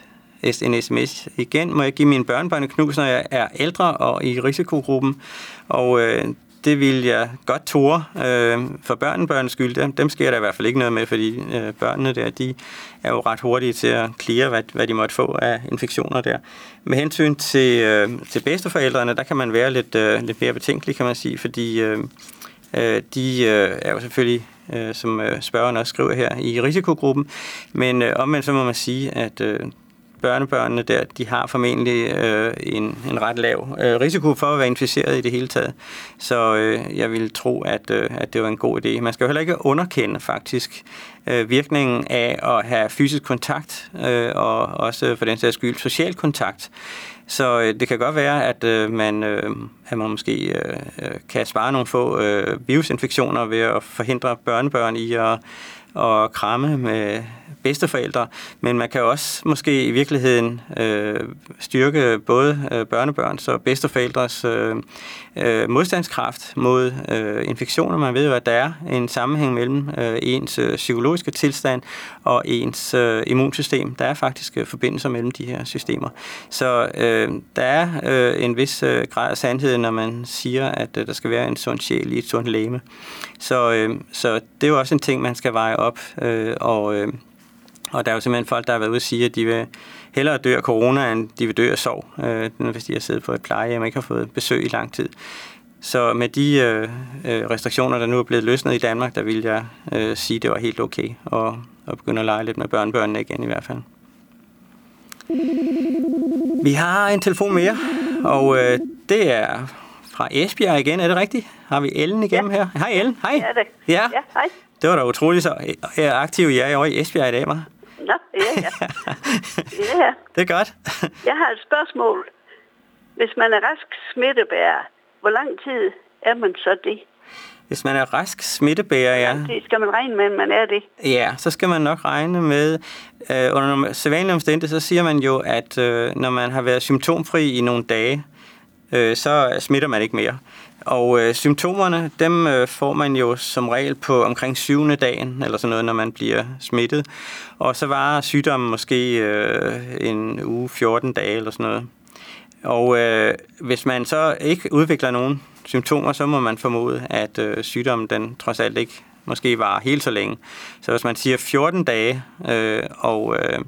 en sms igen. Må jeg give mine børnebørn en knus, når jeg er ældre og i risikogruppen? Og øh, det vil jeg godt tåre øh, for børnebørns skyld. Dem, dem sker der i hvert fald ikke noget med, fordi øh, børnene der, de er jo ret hurtige til at klire, hvad, hvad de måtte få af infektioner der. Med hensyn til, øh, til bedsteforældrene, der kan man være lidt, øh, lidt mere betænkelig, kan man sige, fordi øh, øh de øh, er jo selvfølgelig øh, som øh, spørgeren også skriver her, i risikogruppen. Men øh, omvendt så må man sige, at øh, børnebørnene der, de har formentlig øh, en, en ret lav øh, risiko for at være inficeret i det hele taget. Så øh, jeg vil tro, at, øh, at det var en god idé. Man skal jo heller ikke underkende faktisk øh, virkningen af at have fysisk kontakt, øh, og også for den sags skyld social kontakt. Så øh, det kan godt være, at øh, man, øh, at man måske øh, øh, kan spare nogle få øh, virusinfektioner ved at forhindre børnebørn i at, at kramme med bedsteforældre, men man kan også måske i virkeligheden øh, styrke både øh, børnebørns og bedsteforældres øh, øh, modstandskraft mod øh, infektioner. Man ved jo, at der er en sammenhæng mellem øh, ens øh, psykologiske tilstand og ens øh, immunsystem. Der er faktisk øh, forbindelser mellem de her systemer. Så øh, der er øh, en vis øh, grad af sandhed, når man siger, at øh, der skal være en sund sjæl i et sundt læme. Så, øh, så det er jo også en ting, man skal veje op, øh, og øh, og der er jo simpelthen folk, der har været ude og sige, at de vil hellere dø af corona, end de vil dø af sorg, øh, hvis de har siddet på et plejehjem og ikke har fået besøg i lang tid. Så med de øh, øh, restriktioner, der nu er blevet løsnet i Danmark, der vil jeg øh, sige, at det var helt okay at, at begynde at lege lidt med børnebørnene igen i hvert fald. Vi har en telefon mere, og øh, det er fra Esbjerg igen. Er det rigtigt? Har vi Ellen igennem ja. her? Hej Ellen. Hej. Ja, det. Ja. ja hej. Det var da utroligt så aktiv jeg er over i Esbjerg i dag, var. Nå, ja, ja. ja. Det er godt. jeg har et spørgsmål. Hvis man er rask smittebærer, hvor lang tid er man så det? Hvis man er rask smittebærer, ja. Det skal man regne med, at man er det. Ja, så skal man nok regne med, øh, under sædvanlige omstændigheder, så siger man jo, at øh, når man har været symptomfri i nogle dage, øh, så smitter man ikke mere. Og øh, symptomerne, dem øh, får man jo som regel på omkring syvende dagen, eller sådan noget, når man bliver smittet. Og så varer sygdommen måske øh, en uge, 14 dage eller sådan noget. Og øh, hvis man så ikke udvikler nogen symptomer, så må man formode, at øh, sygdommen den trods alt ikke måske var helt så længe. Så hvis man siger 14 dage, øh, og øh,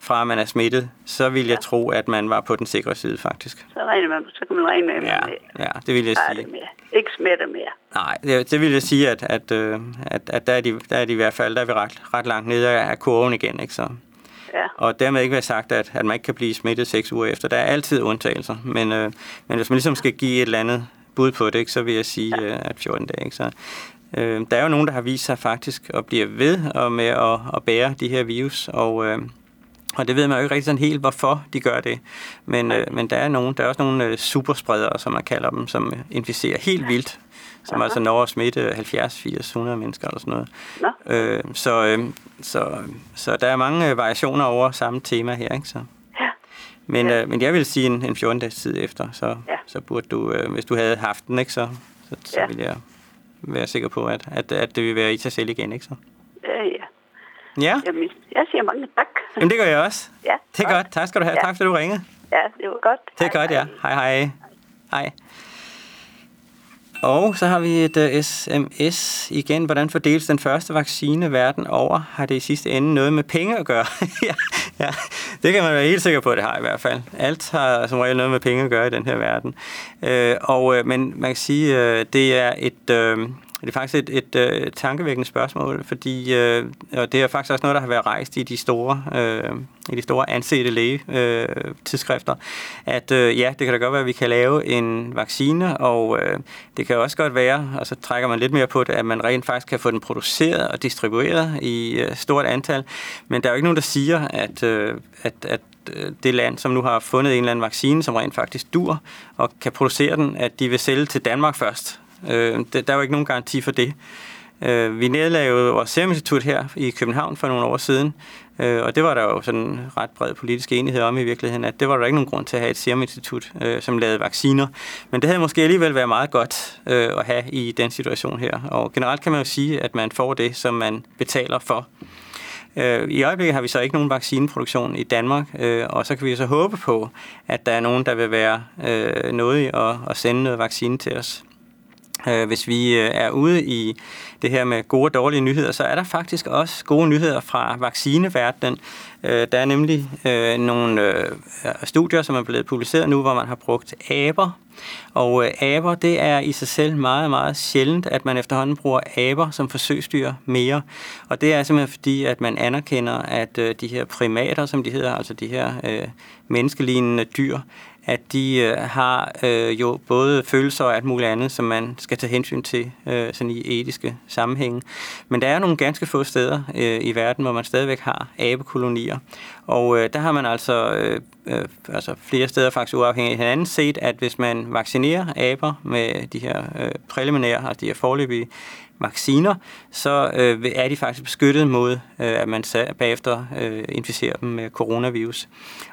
fra at man er smittet, så vil jeg ja. tro, at man var på den sikre side faktisk. Så, regner man, så kan man regne med, at ja, man ja, det vil jeg sige. Det mere. Ikke smitter mere. Nej, det, det vil jeg sige, at, at, øh, at, at der, er de, der er de i hvert fald der er vi ret, ret langt nede af kurven igen. Ikke? Så. Ja. Og dermed ikke være sagt, at, at man ikke kan blive smittet seks uger efter. Der er altid undtagelser, men, øh, men hvis man ligesom skal give et eller andet bud på det, ikke, så vil jeg sige, ja. Øh, at 14 dage. Ikke? Så, øh, der er jo nogen, der har vist sig faktisk at blive ved og med at, at bære de her virus, og, øh, og det ved man jo ikke rigtig sådan helt, hvorfor de gør det. Men, øh, men der er nogen, der er også nogle øh, superspredere, som man kalder dem, som inficerer helt vildt. Som Aha. altså når at smitte 70, 80, 100 mennesker eller sådan noget. Nå. Øh, så, øh, så, så der er mange øh, variationer over samme tema her, ikke så? Ja. Men, ja. øh, men jeg vil sige en, en 14 dages tid efter, så, ja. så burde du, øh, hvis du havde haft den, ikke, så, så, så ja. ville jeg være sikker på, at, at, at det vil være i sig selv igen, ikke så? Ja, ja. Ja. Jamen, jeg siger mange tak. Jamen, det gør jeg også. Ja. Det er godt. godt. Tak skal du have. Ja. Tak, fordi du ringede. Ja, det var godt. Det er hej, godt, ja. Hej, hej. Hej. Og så har vi et uh, øh, sms igen. Hvordan fordeles den første vaccine verden over? Har det i sidste ende noget med penge at gøre? ja, ja, det kan man være helt sikker på, at det har i hvert fald. Alt har som regel noget med penge at gøre i den her verden. Uh, og, uh, men man kan sige, uh, det er et... Uh, det er faktisk et, et, et øh, tankevækkende spørgsmål, fordi øh, og det er faktisk også noget, der har været rejst i de store, øh, i de store ansete læge-tidsskrifter, øh, at øh, ja, det kan da godt være, at vi kan lave en vaccine, og øh, det kan også godt være, og så trækker man lidt mere på det, at man rent faktisk kan få den produceret og distribueret i øh, stort antal, men der er jo ikke nogen, der siger, at, øh, at, at øh, det land, som nu har fundet en eller anden vaccine, som rent faktisk dur og kan producere den, at de vil sælge til Danmark først. Øh, der er jo ikke nogen garanti for det. Øh, vi nedlagde jo vores seruminstitut her i København for nogle år siden, øh, og det var der jo sådan ret bred politisk enighed om i virkeligheden, at det var der ikke nogen grund til at have et seruminstitut, øh, som lavede vacciner. Men det havde måske alligevel været meget godt øh, at have i den situation her. Og generelt kan man jo sige, at man får det, som man betaler for. Øh, I øjeblikket har vi så ikke nogen vaccineproduktion i Danmark, øh, og så kan vi så håbe på, at der er nogen, der vil være øh, og at sende noget vaccine til os. Øh, hvis vi øh, er ude i det her med gode og dårlige nyheder, så er der faktisk også gode nyheder fra vaccineverdenen. Øh, der er nemlig øh, nogle studier, som er blevet publiceret nu, hvor man har brugt aber. Og aber, det er i sig selv meget, meget sjældent, at man efterhånden bruger aber som forsøgsdyr mere. Og det er simpelthen fordi, at man anerkender, at de her primater, som de hedder, altså de her menneskelignende dyr, at de øh, har øh, jo både følelser og alt muligt andet, som man skal tage hensyn til øh, sådan i etiske sammenhænge. Men der er nogle ganske få steder øh, i verden, hvor man stadigvæk har abekolonier. Og øh, der har man altså, øh, øh, altså flere steder faktisk uafhængigt af hinanden set, at hvis man vaccinerer aber med de her øh, preliminære, altså de her forløbige vacciner, så øh, er de faktisk beskyttet mod, øh, at man bagefter øh, inficerer dem med coronavirus.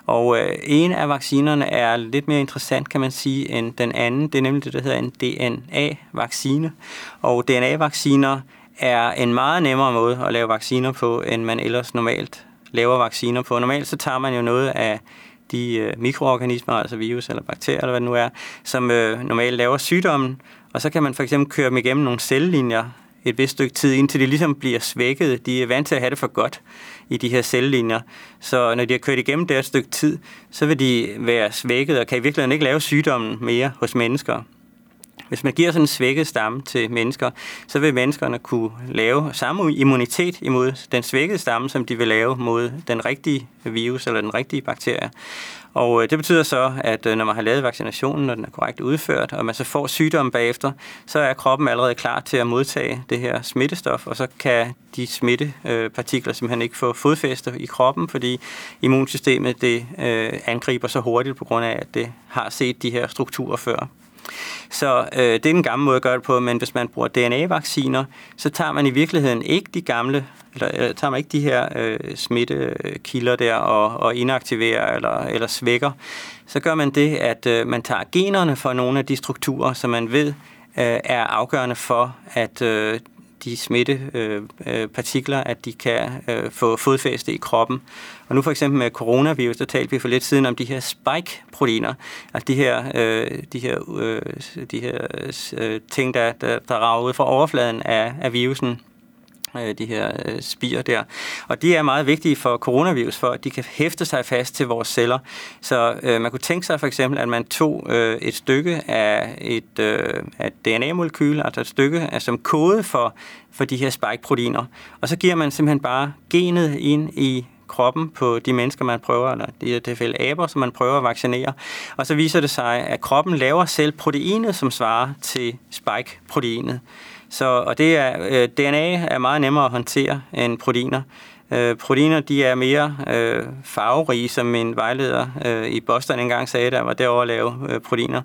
Og øh, en af vaccinerne er lidt mere interessant, kan man sige, end den anden. Det er nemlig det, der hedder en DNA-vaccine. Og DNA-vacciner er en meget nemmere måde at lave vacciner på, end man ellers normalt laver vacciner på. Normalt så tager man jo noget af de øh, mikroorganismer, altså virus eller bakterier, eller hvad det nu er, som øh, normalt laver sygdommen, og så kan man for eksempel køre dem igennem nogle cellelinjer et vist stykke tid, indtil de ligesom bliver svækket. De er vant til at have det for godt i de her cellelinjer. Så når de har kørt igennem det et stykke tid, så vil de være svækket og kan i virkeligheden ikke lave sygdommen mere hos mennesker. Hvis man giver sådan en svækket stamme til mennesker, så vil menneskerne kunne lave samme immunitet imod den svækkede stamme, som de vil lave mod den rigtige virus eller den rigtige bakterie. Og øh, det betyder så, at øh, når man har lavet vaccinationen, når den er korrekt udført, og man så får sygdommen bagefter, så er kroppen allerede klar til at modtage det her smittestof, og så kan de smittepartikler simpelthen ikke få fodfæste i kroppen, fordi immunsystemet det øh, angriber så hurtigt på grund af, at det har set de her strukturer før. Så øh, det er den gamle måde at gøre det på, men hvis man bruger DNA-vacciner, så tager man i virkeligheden ikke de gamle, eller, eller tager man ikke de her øh, smittekilder der og, og inaktiverer eller, eller svækker. Så gør man det, at øh, man tager generne for nogle af de strukturer, som man ved øh, er afgørende for, at øh, de smittepartikler, øh, øh, at de kan øh, få fodfæste i kroppen. Og nu for eksempel med coronavirus, der talte vi for lidt siden om de her spike-proteiner, altså de her, øh, de her, øh, de her øh, ting, der, der, der rager ud fra overfladen af, af virusen Øh, de her øh, spier spire der. Og de er meget vigtige for coronavirus, for at de kan hæfte sig fast til vores celler. Så øh, man kunne tænke sig for eksempel, at man tog øh, et stykke af et, øh, af et DNA-molekyl, altså et stykke af, som kode for, for de her spike-proteiner, og så giver man simpelthen bare genet ind i kroppen på de mennesker, man prøver, eller i det tilfælde aber, som man prøver at vaccinere. Og så viser det sig, at kroppen laver selv proteinet, som svarer til spike-proteinet. Så, og det er, øh, DNA er meget nemmere at håndtere end proteiner. Øh, proteiner de er mere øh, farverige, som min vejleder øh, i Boston engang sagde, der var derovre at lave øh, proteiner.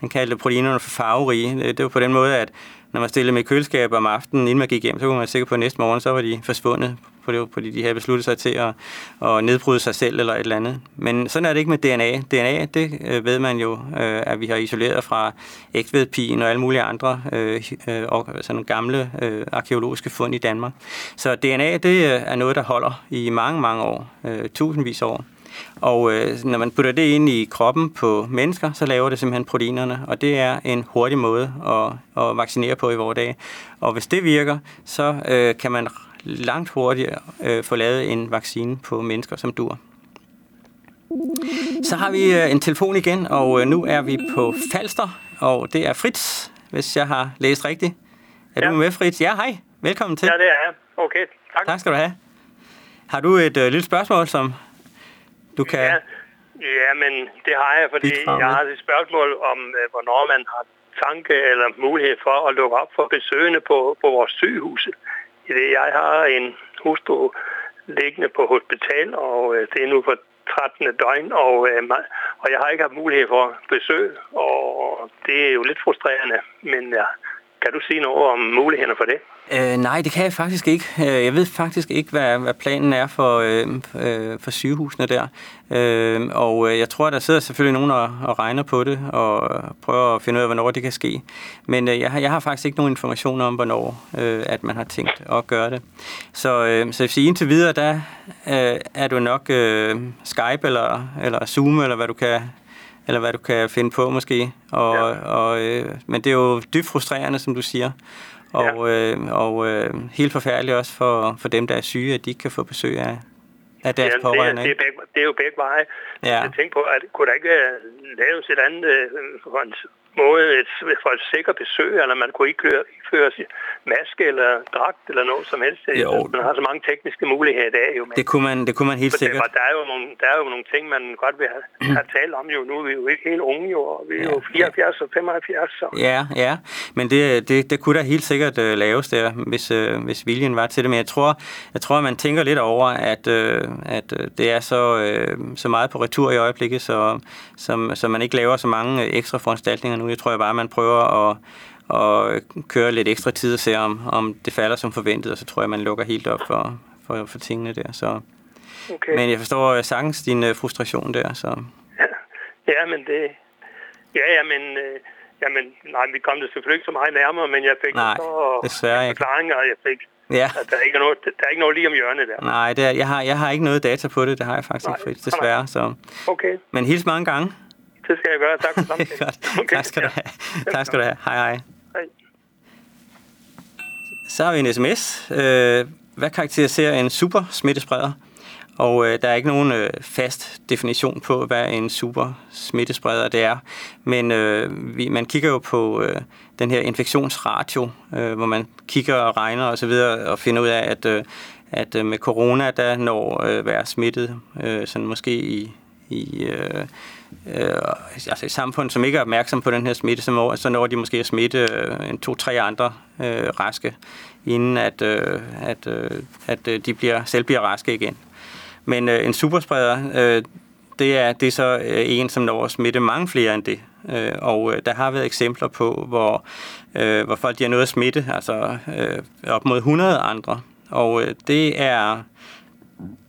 Han kaldte proteinerne for farverige. Øh, det var på den måde, at når man stillede med køleskab om aftenen, inden man gik hjem, så kunne man være sikker på, at næste morgen, så var de forsvundet på det, fordi de havde besluttet sig til at, at nedbryde sig selv eller et eller andet. Men sådan er det ikke med DNA. DNA, det øh, ved man jo, øh, at vi har isoleret fra ægtvedpigen og alle mulige andre øh, øh sådan altså gamle øh, arkeologiske fund i Danmark. Så DNA, det øh, er noget, der holder i mange, mange år, tusindvis af år. Og øh, når man putter det ind i kroppen på mennesker, så laver det simpelthen proteinerne, og det er en hurtig måde at, at vaccinere på i vores dag. Og hvis det virker, så øh, kan man langt hurtigere øh, få lavet en vaccine på mennesker, som dur. Så har vi øh, en telefon igen, og øh, nu er vi på Falster, og det er Fritz, hvis jeg har læst rigtigt. Er ja. du med, Fritz? Ja, hej. Velkommen til. Ja, det er jeg. Okay, tak. Tak skal du have. Har du et øh, lille spørgsmål, som du kan... Ja, ja, men det har jeg, fordi jeg har et spørgsmål om, øh, hvornår man har tanke eller mulighed for at lukke op for besøgende på, på vores sygehuse. I det, jeg har en hustru liggende på hospital, og øh, det er nu for 13. døgn, og, øh, og jeg har ikke haft mulighed for besøg, og det er jo lidt frustrerende, men jeg kan du sige noget om mulighederne for det? Øh, nej, det kan jeg faktisk ikke. Øh, jeg ved faktisk ikke, hvad, hvad planen er for, øh, øh for sygehusene der. Øh, og øh, jeg tror, der sidder selvfølgelig nogen og, og regner på det og prøver at finde ud af, hvornår det kan ske. Men øh, jeg, har, jeg har faktisk ikke nogen information om, hvornår øh, at man har tænkt at gøre det. Så, øh, så hvis indtil videre, der øh, er du nok øh, Skype eller, eller Zoom, eller hvad du kan eller hvad du kan finde på måske. Og, ja. og, øh, men det er jo dybt frustrerende, som du siger. Og, ja. øh, og øh, helt forfærdeligt også for, for dem, der er syge, at de ikke kan få besøg af, af deres ja, pårørende. Det, det, er begge, det er jo begge veje. Ja. Jeg tænker på, at kunne der ikke øh, laves et andet øh, måde et, for et sikkert besøg, eller man kunne ikke køre, føre maske eller dragt eller noget som helst. Jo. Man har så mange tekniske muligheder i dag. Jo, det, kunne man, det kunne man helt sikkert. Det, der, er jo nogle, der er jo nogle ting, man godt vil have, have talt om jo. Nu er vi jo ikke helt unge jo, og vi er ja. jo 74 og 75. Så. Ja, ja. Men det, det, det kunne da helt sikkert uh, laves der, hvis, uh, hvis viljen var til det. Men jeg tror, jeg tror, at man tænker lidt over, at, uh, at det er så, uh, så meget på retur i øjeblikket, så, så, så man ikke laver så mange ekstra foranstaltninger nu. Jeg tror jeg bare, at man prøver at og køre lidt ekstra tid og se, om, om det falder som forventet, og så tror jeg, man lukker helt op for, for, for tingene der. Så. Okay. Men jeg forstår sagtens din uh, frustration der. Så. Ja. ja, men det... Ja, ja, men... Øh, jamen, nej, vi kom det selvfølgelig ikke så meget nærmere, men jeg fik nej, så desværre forklaringer, og jeg fik... Ja. At der, er ikke noget, der er ikke noget lige om hjørnet der. Nej, det er, jeg, har, jeg har ikke noget data på det, det har jeg faktisk nej, ikke, desværre. Så. Okay. Men hils mange gange. Det skal jeg gøre. Tak for samtalen. okay. Tak skal du have. Tak skal du have. Hej, hej. Så har vi en sms. Øh, hvad karakteriserer en super smittespreder? Og øh, der er ikke nogen øh, fast definition på, hvad en super smittespreder det er. Men øh, vi, man kigger jo på øh, den her infektionsratio, øh, hvor man kigger og regner osv. Og, og finder ud af, at, øh, at øh, med corona, der når øh, være smittet, øh, sådan måske i, i øh, øh, altså et samfund, som ikke er opmærksom på den her smitte, så, når, så når de måske at smitte øh, en to-tre andre øh, raske, inden at, øh, at, øh, at øh, de bliver, selv bliver raske igen. Men øh, en superspreder, øh, det er, det er så øh, en, som når at smitte mange flere end det. Øh, og øh, der har været eksempler på, hvor, øh, hvor folk de har nået at smitte, altså øh, op mod 100 andre. Og øh, det er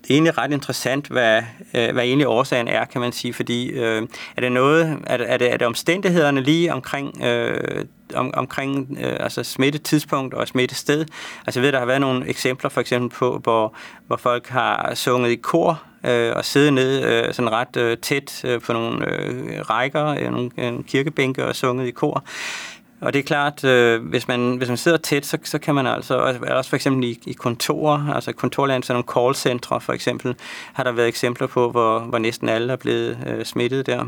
det er egentlig ret interessant, hvad, øh, hvad egentlig årsagen er, kan man sige, fordi øh, er det noget, er det, er det, er det omstændighederne lige omkring, øh, om, omkring øh, altså smittetidspunkt og smittested? Altså jeg ved, der har været nogle eksempler for eksempel på, hvor, hvor folk har sunget i kor øh, og siddet ned øh, sådan ret øh, tæt øh, på nogle øh, rækker, øh, nogle øh, kirkebænke og sunget i kor. Og det er klart, øh, hvis, man, hvis man sidder tæt, så, så kan man altså, også for eksempel i, i kontorer, altså kontorland, sådan nogle callcentre for eksempel, har der været eksempler på, hvor, hvor næsten alle er blevet øh, smittet der.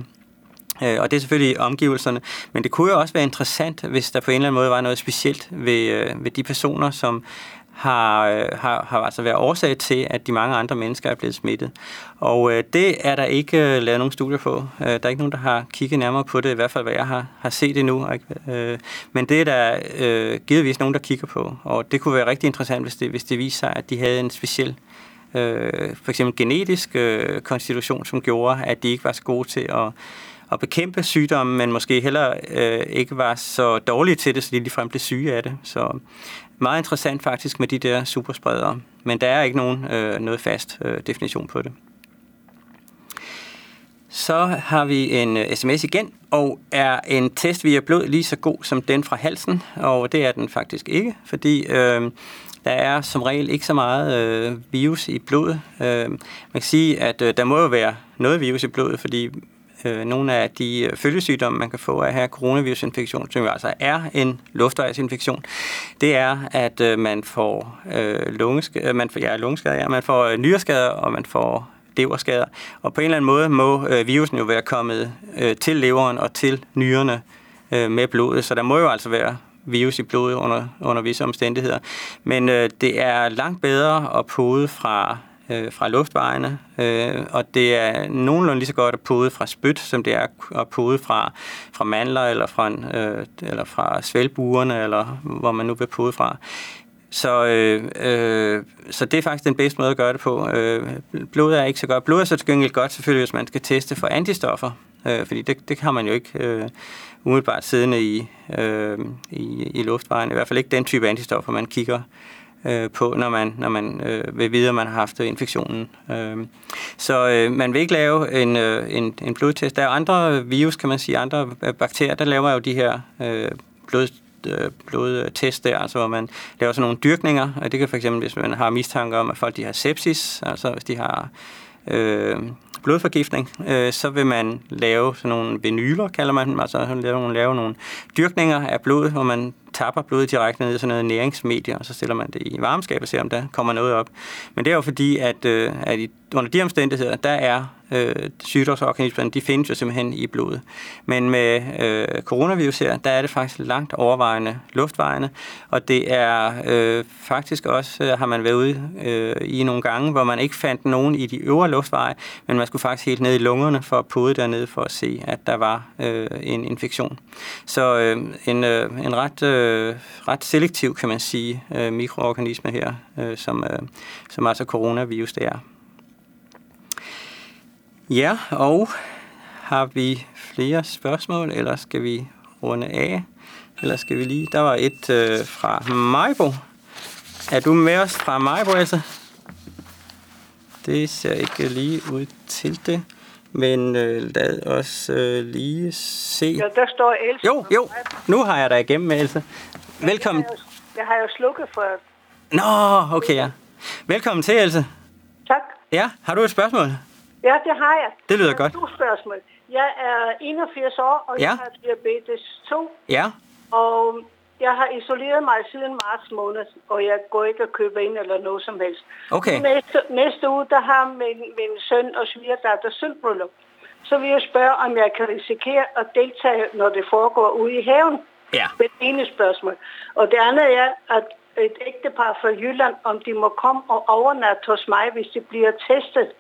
Øh, og det er selvfølgelig omgivelserne, men det kunne jo også være interessant, hvis der på en eller anden måde var noget specielt ved, øh, ved de personer, som har, øh, har, har altså været årsag til, at de mange andre mennesker er blevet smittet. Og øh, det er der ikke øh, lavet nogen studier på. Øh, der er ikke nogen, der har kigget nærmere på det, i hvert fald hvad jeg har, har set endnu. Øh, men det er der øh, givetvis nogen, der kigger på. Og det kunne være rigtig interessant, hvis det, hvis det viser sig, at de havde en speciel øh, for eksempel genetisk øh, konstitution, som gjorde, at de ikke var så gode til at at bekæmpe sygdommen, men måske heller øh, ikke var så dårlige til det, så de ligefrem blev syge af det. Så meget interessant faktisk med de der superspredere, men der er ikke nogen øh, noget fast øh, definition på det. Så har vi en øh, sms igen, og er en test via blod lige så god som den fra halsen? Og det er den faktisk ikke, fordi øh, Der er som regel ikke så meget øh, virus i blodet. Øh, man kan sige, at øh, der må jo være noget virus i blodet, fordi øh, nogle af de øh, følgesygdomme, man kan få af her coronavirusinfektion, som jo altså er en luftvejsinfektion, det er, at øh, man får øh, lungeskader, øh, man får, ja, lungeskader, ja, man får øh, nyreskader, og man får leverskader. Og på en eller anden måde må øh, virusen jo være kommet øh, til leveren og til nyrerne øh, med blodet, så der må jo altså være virus i blodet under, under visse omstændigheder. Men øh, det er langt bedre at pode fra øh, fra luftvejene, øh, og det er nogenlunde lige så godt at pode fra spyt, som det er at pode fra, fra mandler eller fra, øh, eller fra svælbuerne, eller hvor man nu vil pode fra. Så, øh, øh, så det er faktisk den bedste måde at gøre det på. Øh, blod er ikke så godt. Blod er så til godt selvfølgelig, hvis man skal teste for antistoffer, øh, fordi det, det har man jo ikke øh, umiddelbart siddende i, øh, i, i luftvejen. I hvert fald ikke den type antistoffer, man kigger øh, øh, på, når man, når man øh, vil vide, at man har haft infektionen. Øh, så øh, man vil ikke lave en, øh, en, en blodtest. Der er andre virus, kan man sige, andre øh, bakterier, der laver jo de her øh, blod øh, blodtest der, altså hvor man laver sådan nogle dyrkninger. og Det kan fx, hvis man har mistanke om, at folk de har sepsis, altså hvis de har øh, blodforgiftning, øh, så vil man lave sådan nogle venyler, kalder man dem, altså lave, lave nogle dyrkninger af blod, hvor man tapper blodet direkte ned i sådan noget næringsmedie, og så stiller man det i varmeskab og ser, om der kommer noget op. Men det er jo fordi, at, øh, at under de omstændigheder, der er øh, sygdomsorganismerne, de findes jo simpelthen i blodet. Men med øh, coronavirus her, der er det faktisk langt overvejende luftvejene, og det er øh, faktisk også, øh, har man været ude øh, i nogle gange, hvor man ikke fandt nogen i de øvre luftveje, men man skulle faktisk helt ned i lungerne for at pode dernede for at se, at der var øh, en infektion. Så øh, en, øh, en ret, øh, ret selektiv, kan man sige, øh, mikroorganisme her, øh, som, øh, som altså coronavirus det er. Ja, og har vi flere spørgsmål, eller skal vi runde af? Eller skal vi lige... Der var et øh, fra Majbo. Er du med os fra Majbo, altså? Det ser ikke lige ud til det. Men øh, lad os øh, lige se. Ja, der står Else. Jo, jo. Nu har jeg dig igennem, Else. Velkommen. Jeg har, jo, jeg har jo slukket for... Nå, okay, ja. Velkommen til, Else. Tak. Ja, har du et spørgsmål? Ja, det har jeg. Det lyder godt. To spørgsmål. Jeg er 81 år, og Ja. jeg har diabetes 2. Ja, Og jeg har isoleret mig siden marts måned, og jeg går ikke og køber ind eller noget som helst. okay. Næste, næste uge, der har min, min søn og svigerdatter sølvbryllup. Så vil jeg spørge, om jeg kan risikere at deltage, når det foregår ude i haven. Ja. Det er det ene spørgsmål. Og det andet er, at et ægtepar fra Jylland, om de må komme og overnatte hos mig, hvis de bliver testet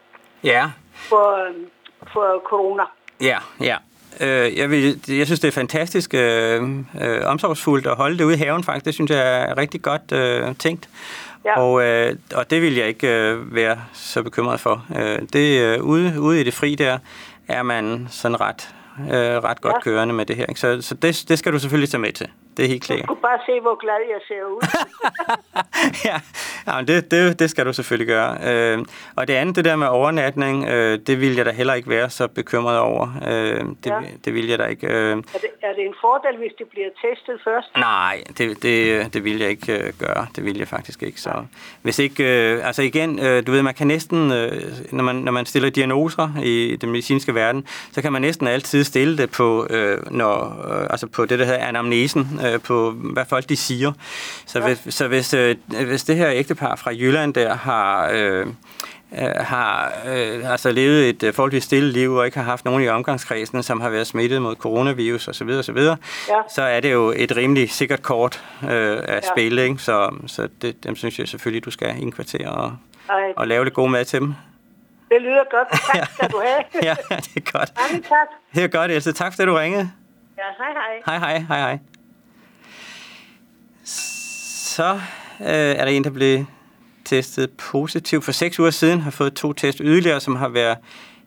Ja, for, øhm, for corona. ja, ja. Øh, jeg, vil, jeg synes, det er fantastisk øh, øh, omsorgsfuldt at holde det ude i haven, faktisk. Det synes jeg er rigtig godt øh, tænkt. Ja. Og, øh, og det vil jeg ikke øh, være så bekymret for. Øh, det øh, ude, ude i det fri der, er man sådan ret, øh, ret godt Ja. kørende med det her. Ikke? Så, så det, det skal du selvfølgelig tage med til. Det er helt Du klart. kunne bare se, hvor glad jeg ser ud. ja, ja det, det, det skal du selvfølgelig gøre. Øh, og det andet, det der med overnatning, øh, det vil jeg da heller ikke være så bekymret over. Øh, det, Ja. det vil jeg da ikke. Øh, er, det, er det en fordel, hvis de bliver testet først? nej, det, det, det vil jeg ikke øh, gøre. Det vil jeg faktisk ikke. Så hvis ikke, øh, altså igen, øh, du ved, man kan næsten, øh, når, man, når man stiller diagnoser i den medicinske verden, så kan man næsten altid stille det på, øh, når, øh, altså på det, der hedder anamnesen, øh, på hvad folk de siger. Så, hvis, så hvis, øh, hvis det her ægtepar fra Jylland der har... Øh, øh, har øh, altså levet et øh, forholdsvis stille liv og ikke har haft nogen i omgangskredsen, som har været smittet mod coronavirus osv., osv., Ja. så er det jo et rimelig sikkert kort øh, at Ja. spille, ikke? så, så det, dem synes jeg selvfølgelig, du skal indkvartere og, Ej, og lave lidt god mad til dem. det lyder godt. Tak skal du have. ja, det er godt. Mange tak. Det er godt, Else. Tak, fordi du ringede. Ja, hej hej. Hej, hej, hej, hej. Så øh, er der en, der blev testet positiv for seks uger siden, har fået to test yderligere, som har været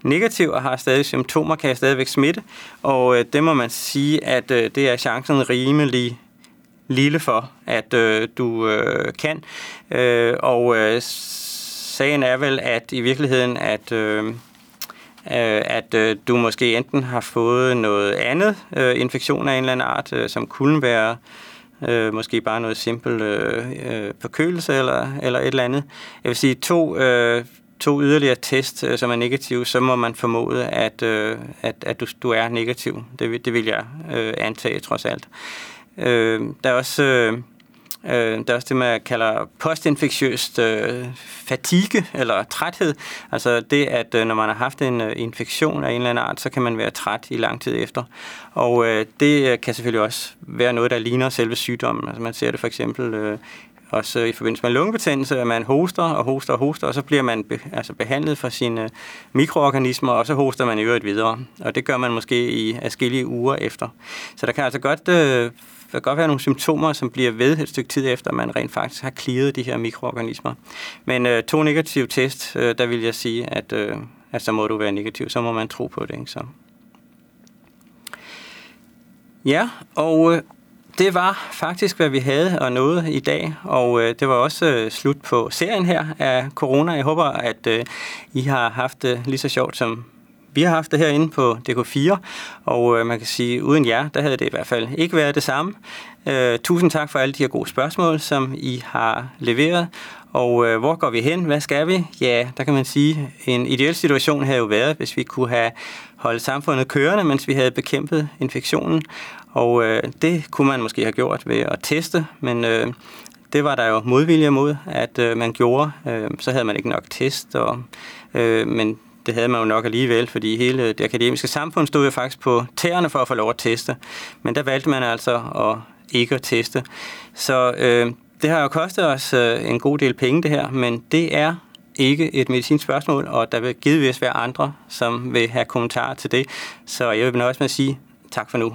negativ og har stadig symptomer, kan stadigvæk smitte. Og øh, det må man sige, at øh, det er chancen rimelig lille for, at øh, du øh, kan. Øh, og øh, sagen er vel, at i virkeligheden, at... Øh, øh, at øh, du måske enten har fået noget andet øh, infektion af en eller anden art, øh, som kunne være øh, øh, måske bare noget simpel øh, øh, forkølelse eller, eller et eller andet. Jeg vil sige, to, øh, to yderligere test, øh, som er negative, så må man formode, at, øh, at, at du, du er negativ. Det, det vil jeg øh, antage trods alt. Øh, der er også... Øh, Øh, der er også det, man kalder postinfektiøst øh, fatigue, eller træthed. Altså det, at øh, når man har haft en øh, infektion af en eller anden art, så kan man være træt i lang tid efter. Og øh, det øh, kan selvfølgelig også være noget, der ligner selve sygdommen. Altså man ser det for eksempel øh, også i forbindelse med lungebetændelse, at man hoster og hoster og hoster, og så bliver man be, altså behandlet for sine mikroorganismer, og så hoster man i øvrigt videre. Og det gør man måske i adskillige uger efter. Så der kan altså godt øh, der kan godt være nogle symptomer, som bliver ved et stykke tid efter, at man rent faktisk har clearet de her mikroorganismer. Men øh, to negative test, øh, der vil jeg sige, at, øh, at så må du være negativ, så må man tro på det. Ikke? Så. Ja, og øh, det var faktisk, hvad vi havde og nåede i dag, og øh, det var også øh, slut på serien her af corona. Jeg håber, at øh, I har haft det lige så sjovt, som vi har haft det herinde på DK4, og øh, man kan sige, uden jer, der havde det i hvert fald ikke været det samme. Øh, tusind tak for alle de her gode spørgsmål, som I har leveret. Og øh, hvor går vi hen? Hvad skal vi? Ja, der kan man sige, en ideel situation havde jo været, hvis vi kunne have holdt samfundet kørende, mens vi havde bekæmpet infektionen. Og øh, det kunne man måske have gjort ved at teste, men øh, det var der jo modvilje mod, at øh, man gjorde. Øh, så havde man ikke nok test, og, øh, men det havde man jo nok alligevel, fordi hele det akademiske samfund stod jo faktisk på tæerne for at få lov at teste. Men der valgte man altså at ikke at teste. Så øh, det har jo kostet os øh, en god del penge, det her, men det er ikke et medicinsk spørgsmål, og der vil givetvis være andre, som vil have kommentarer til det. Så jeg vil nøjes med at sige tak for nu.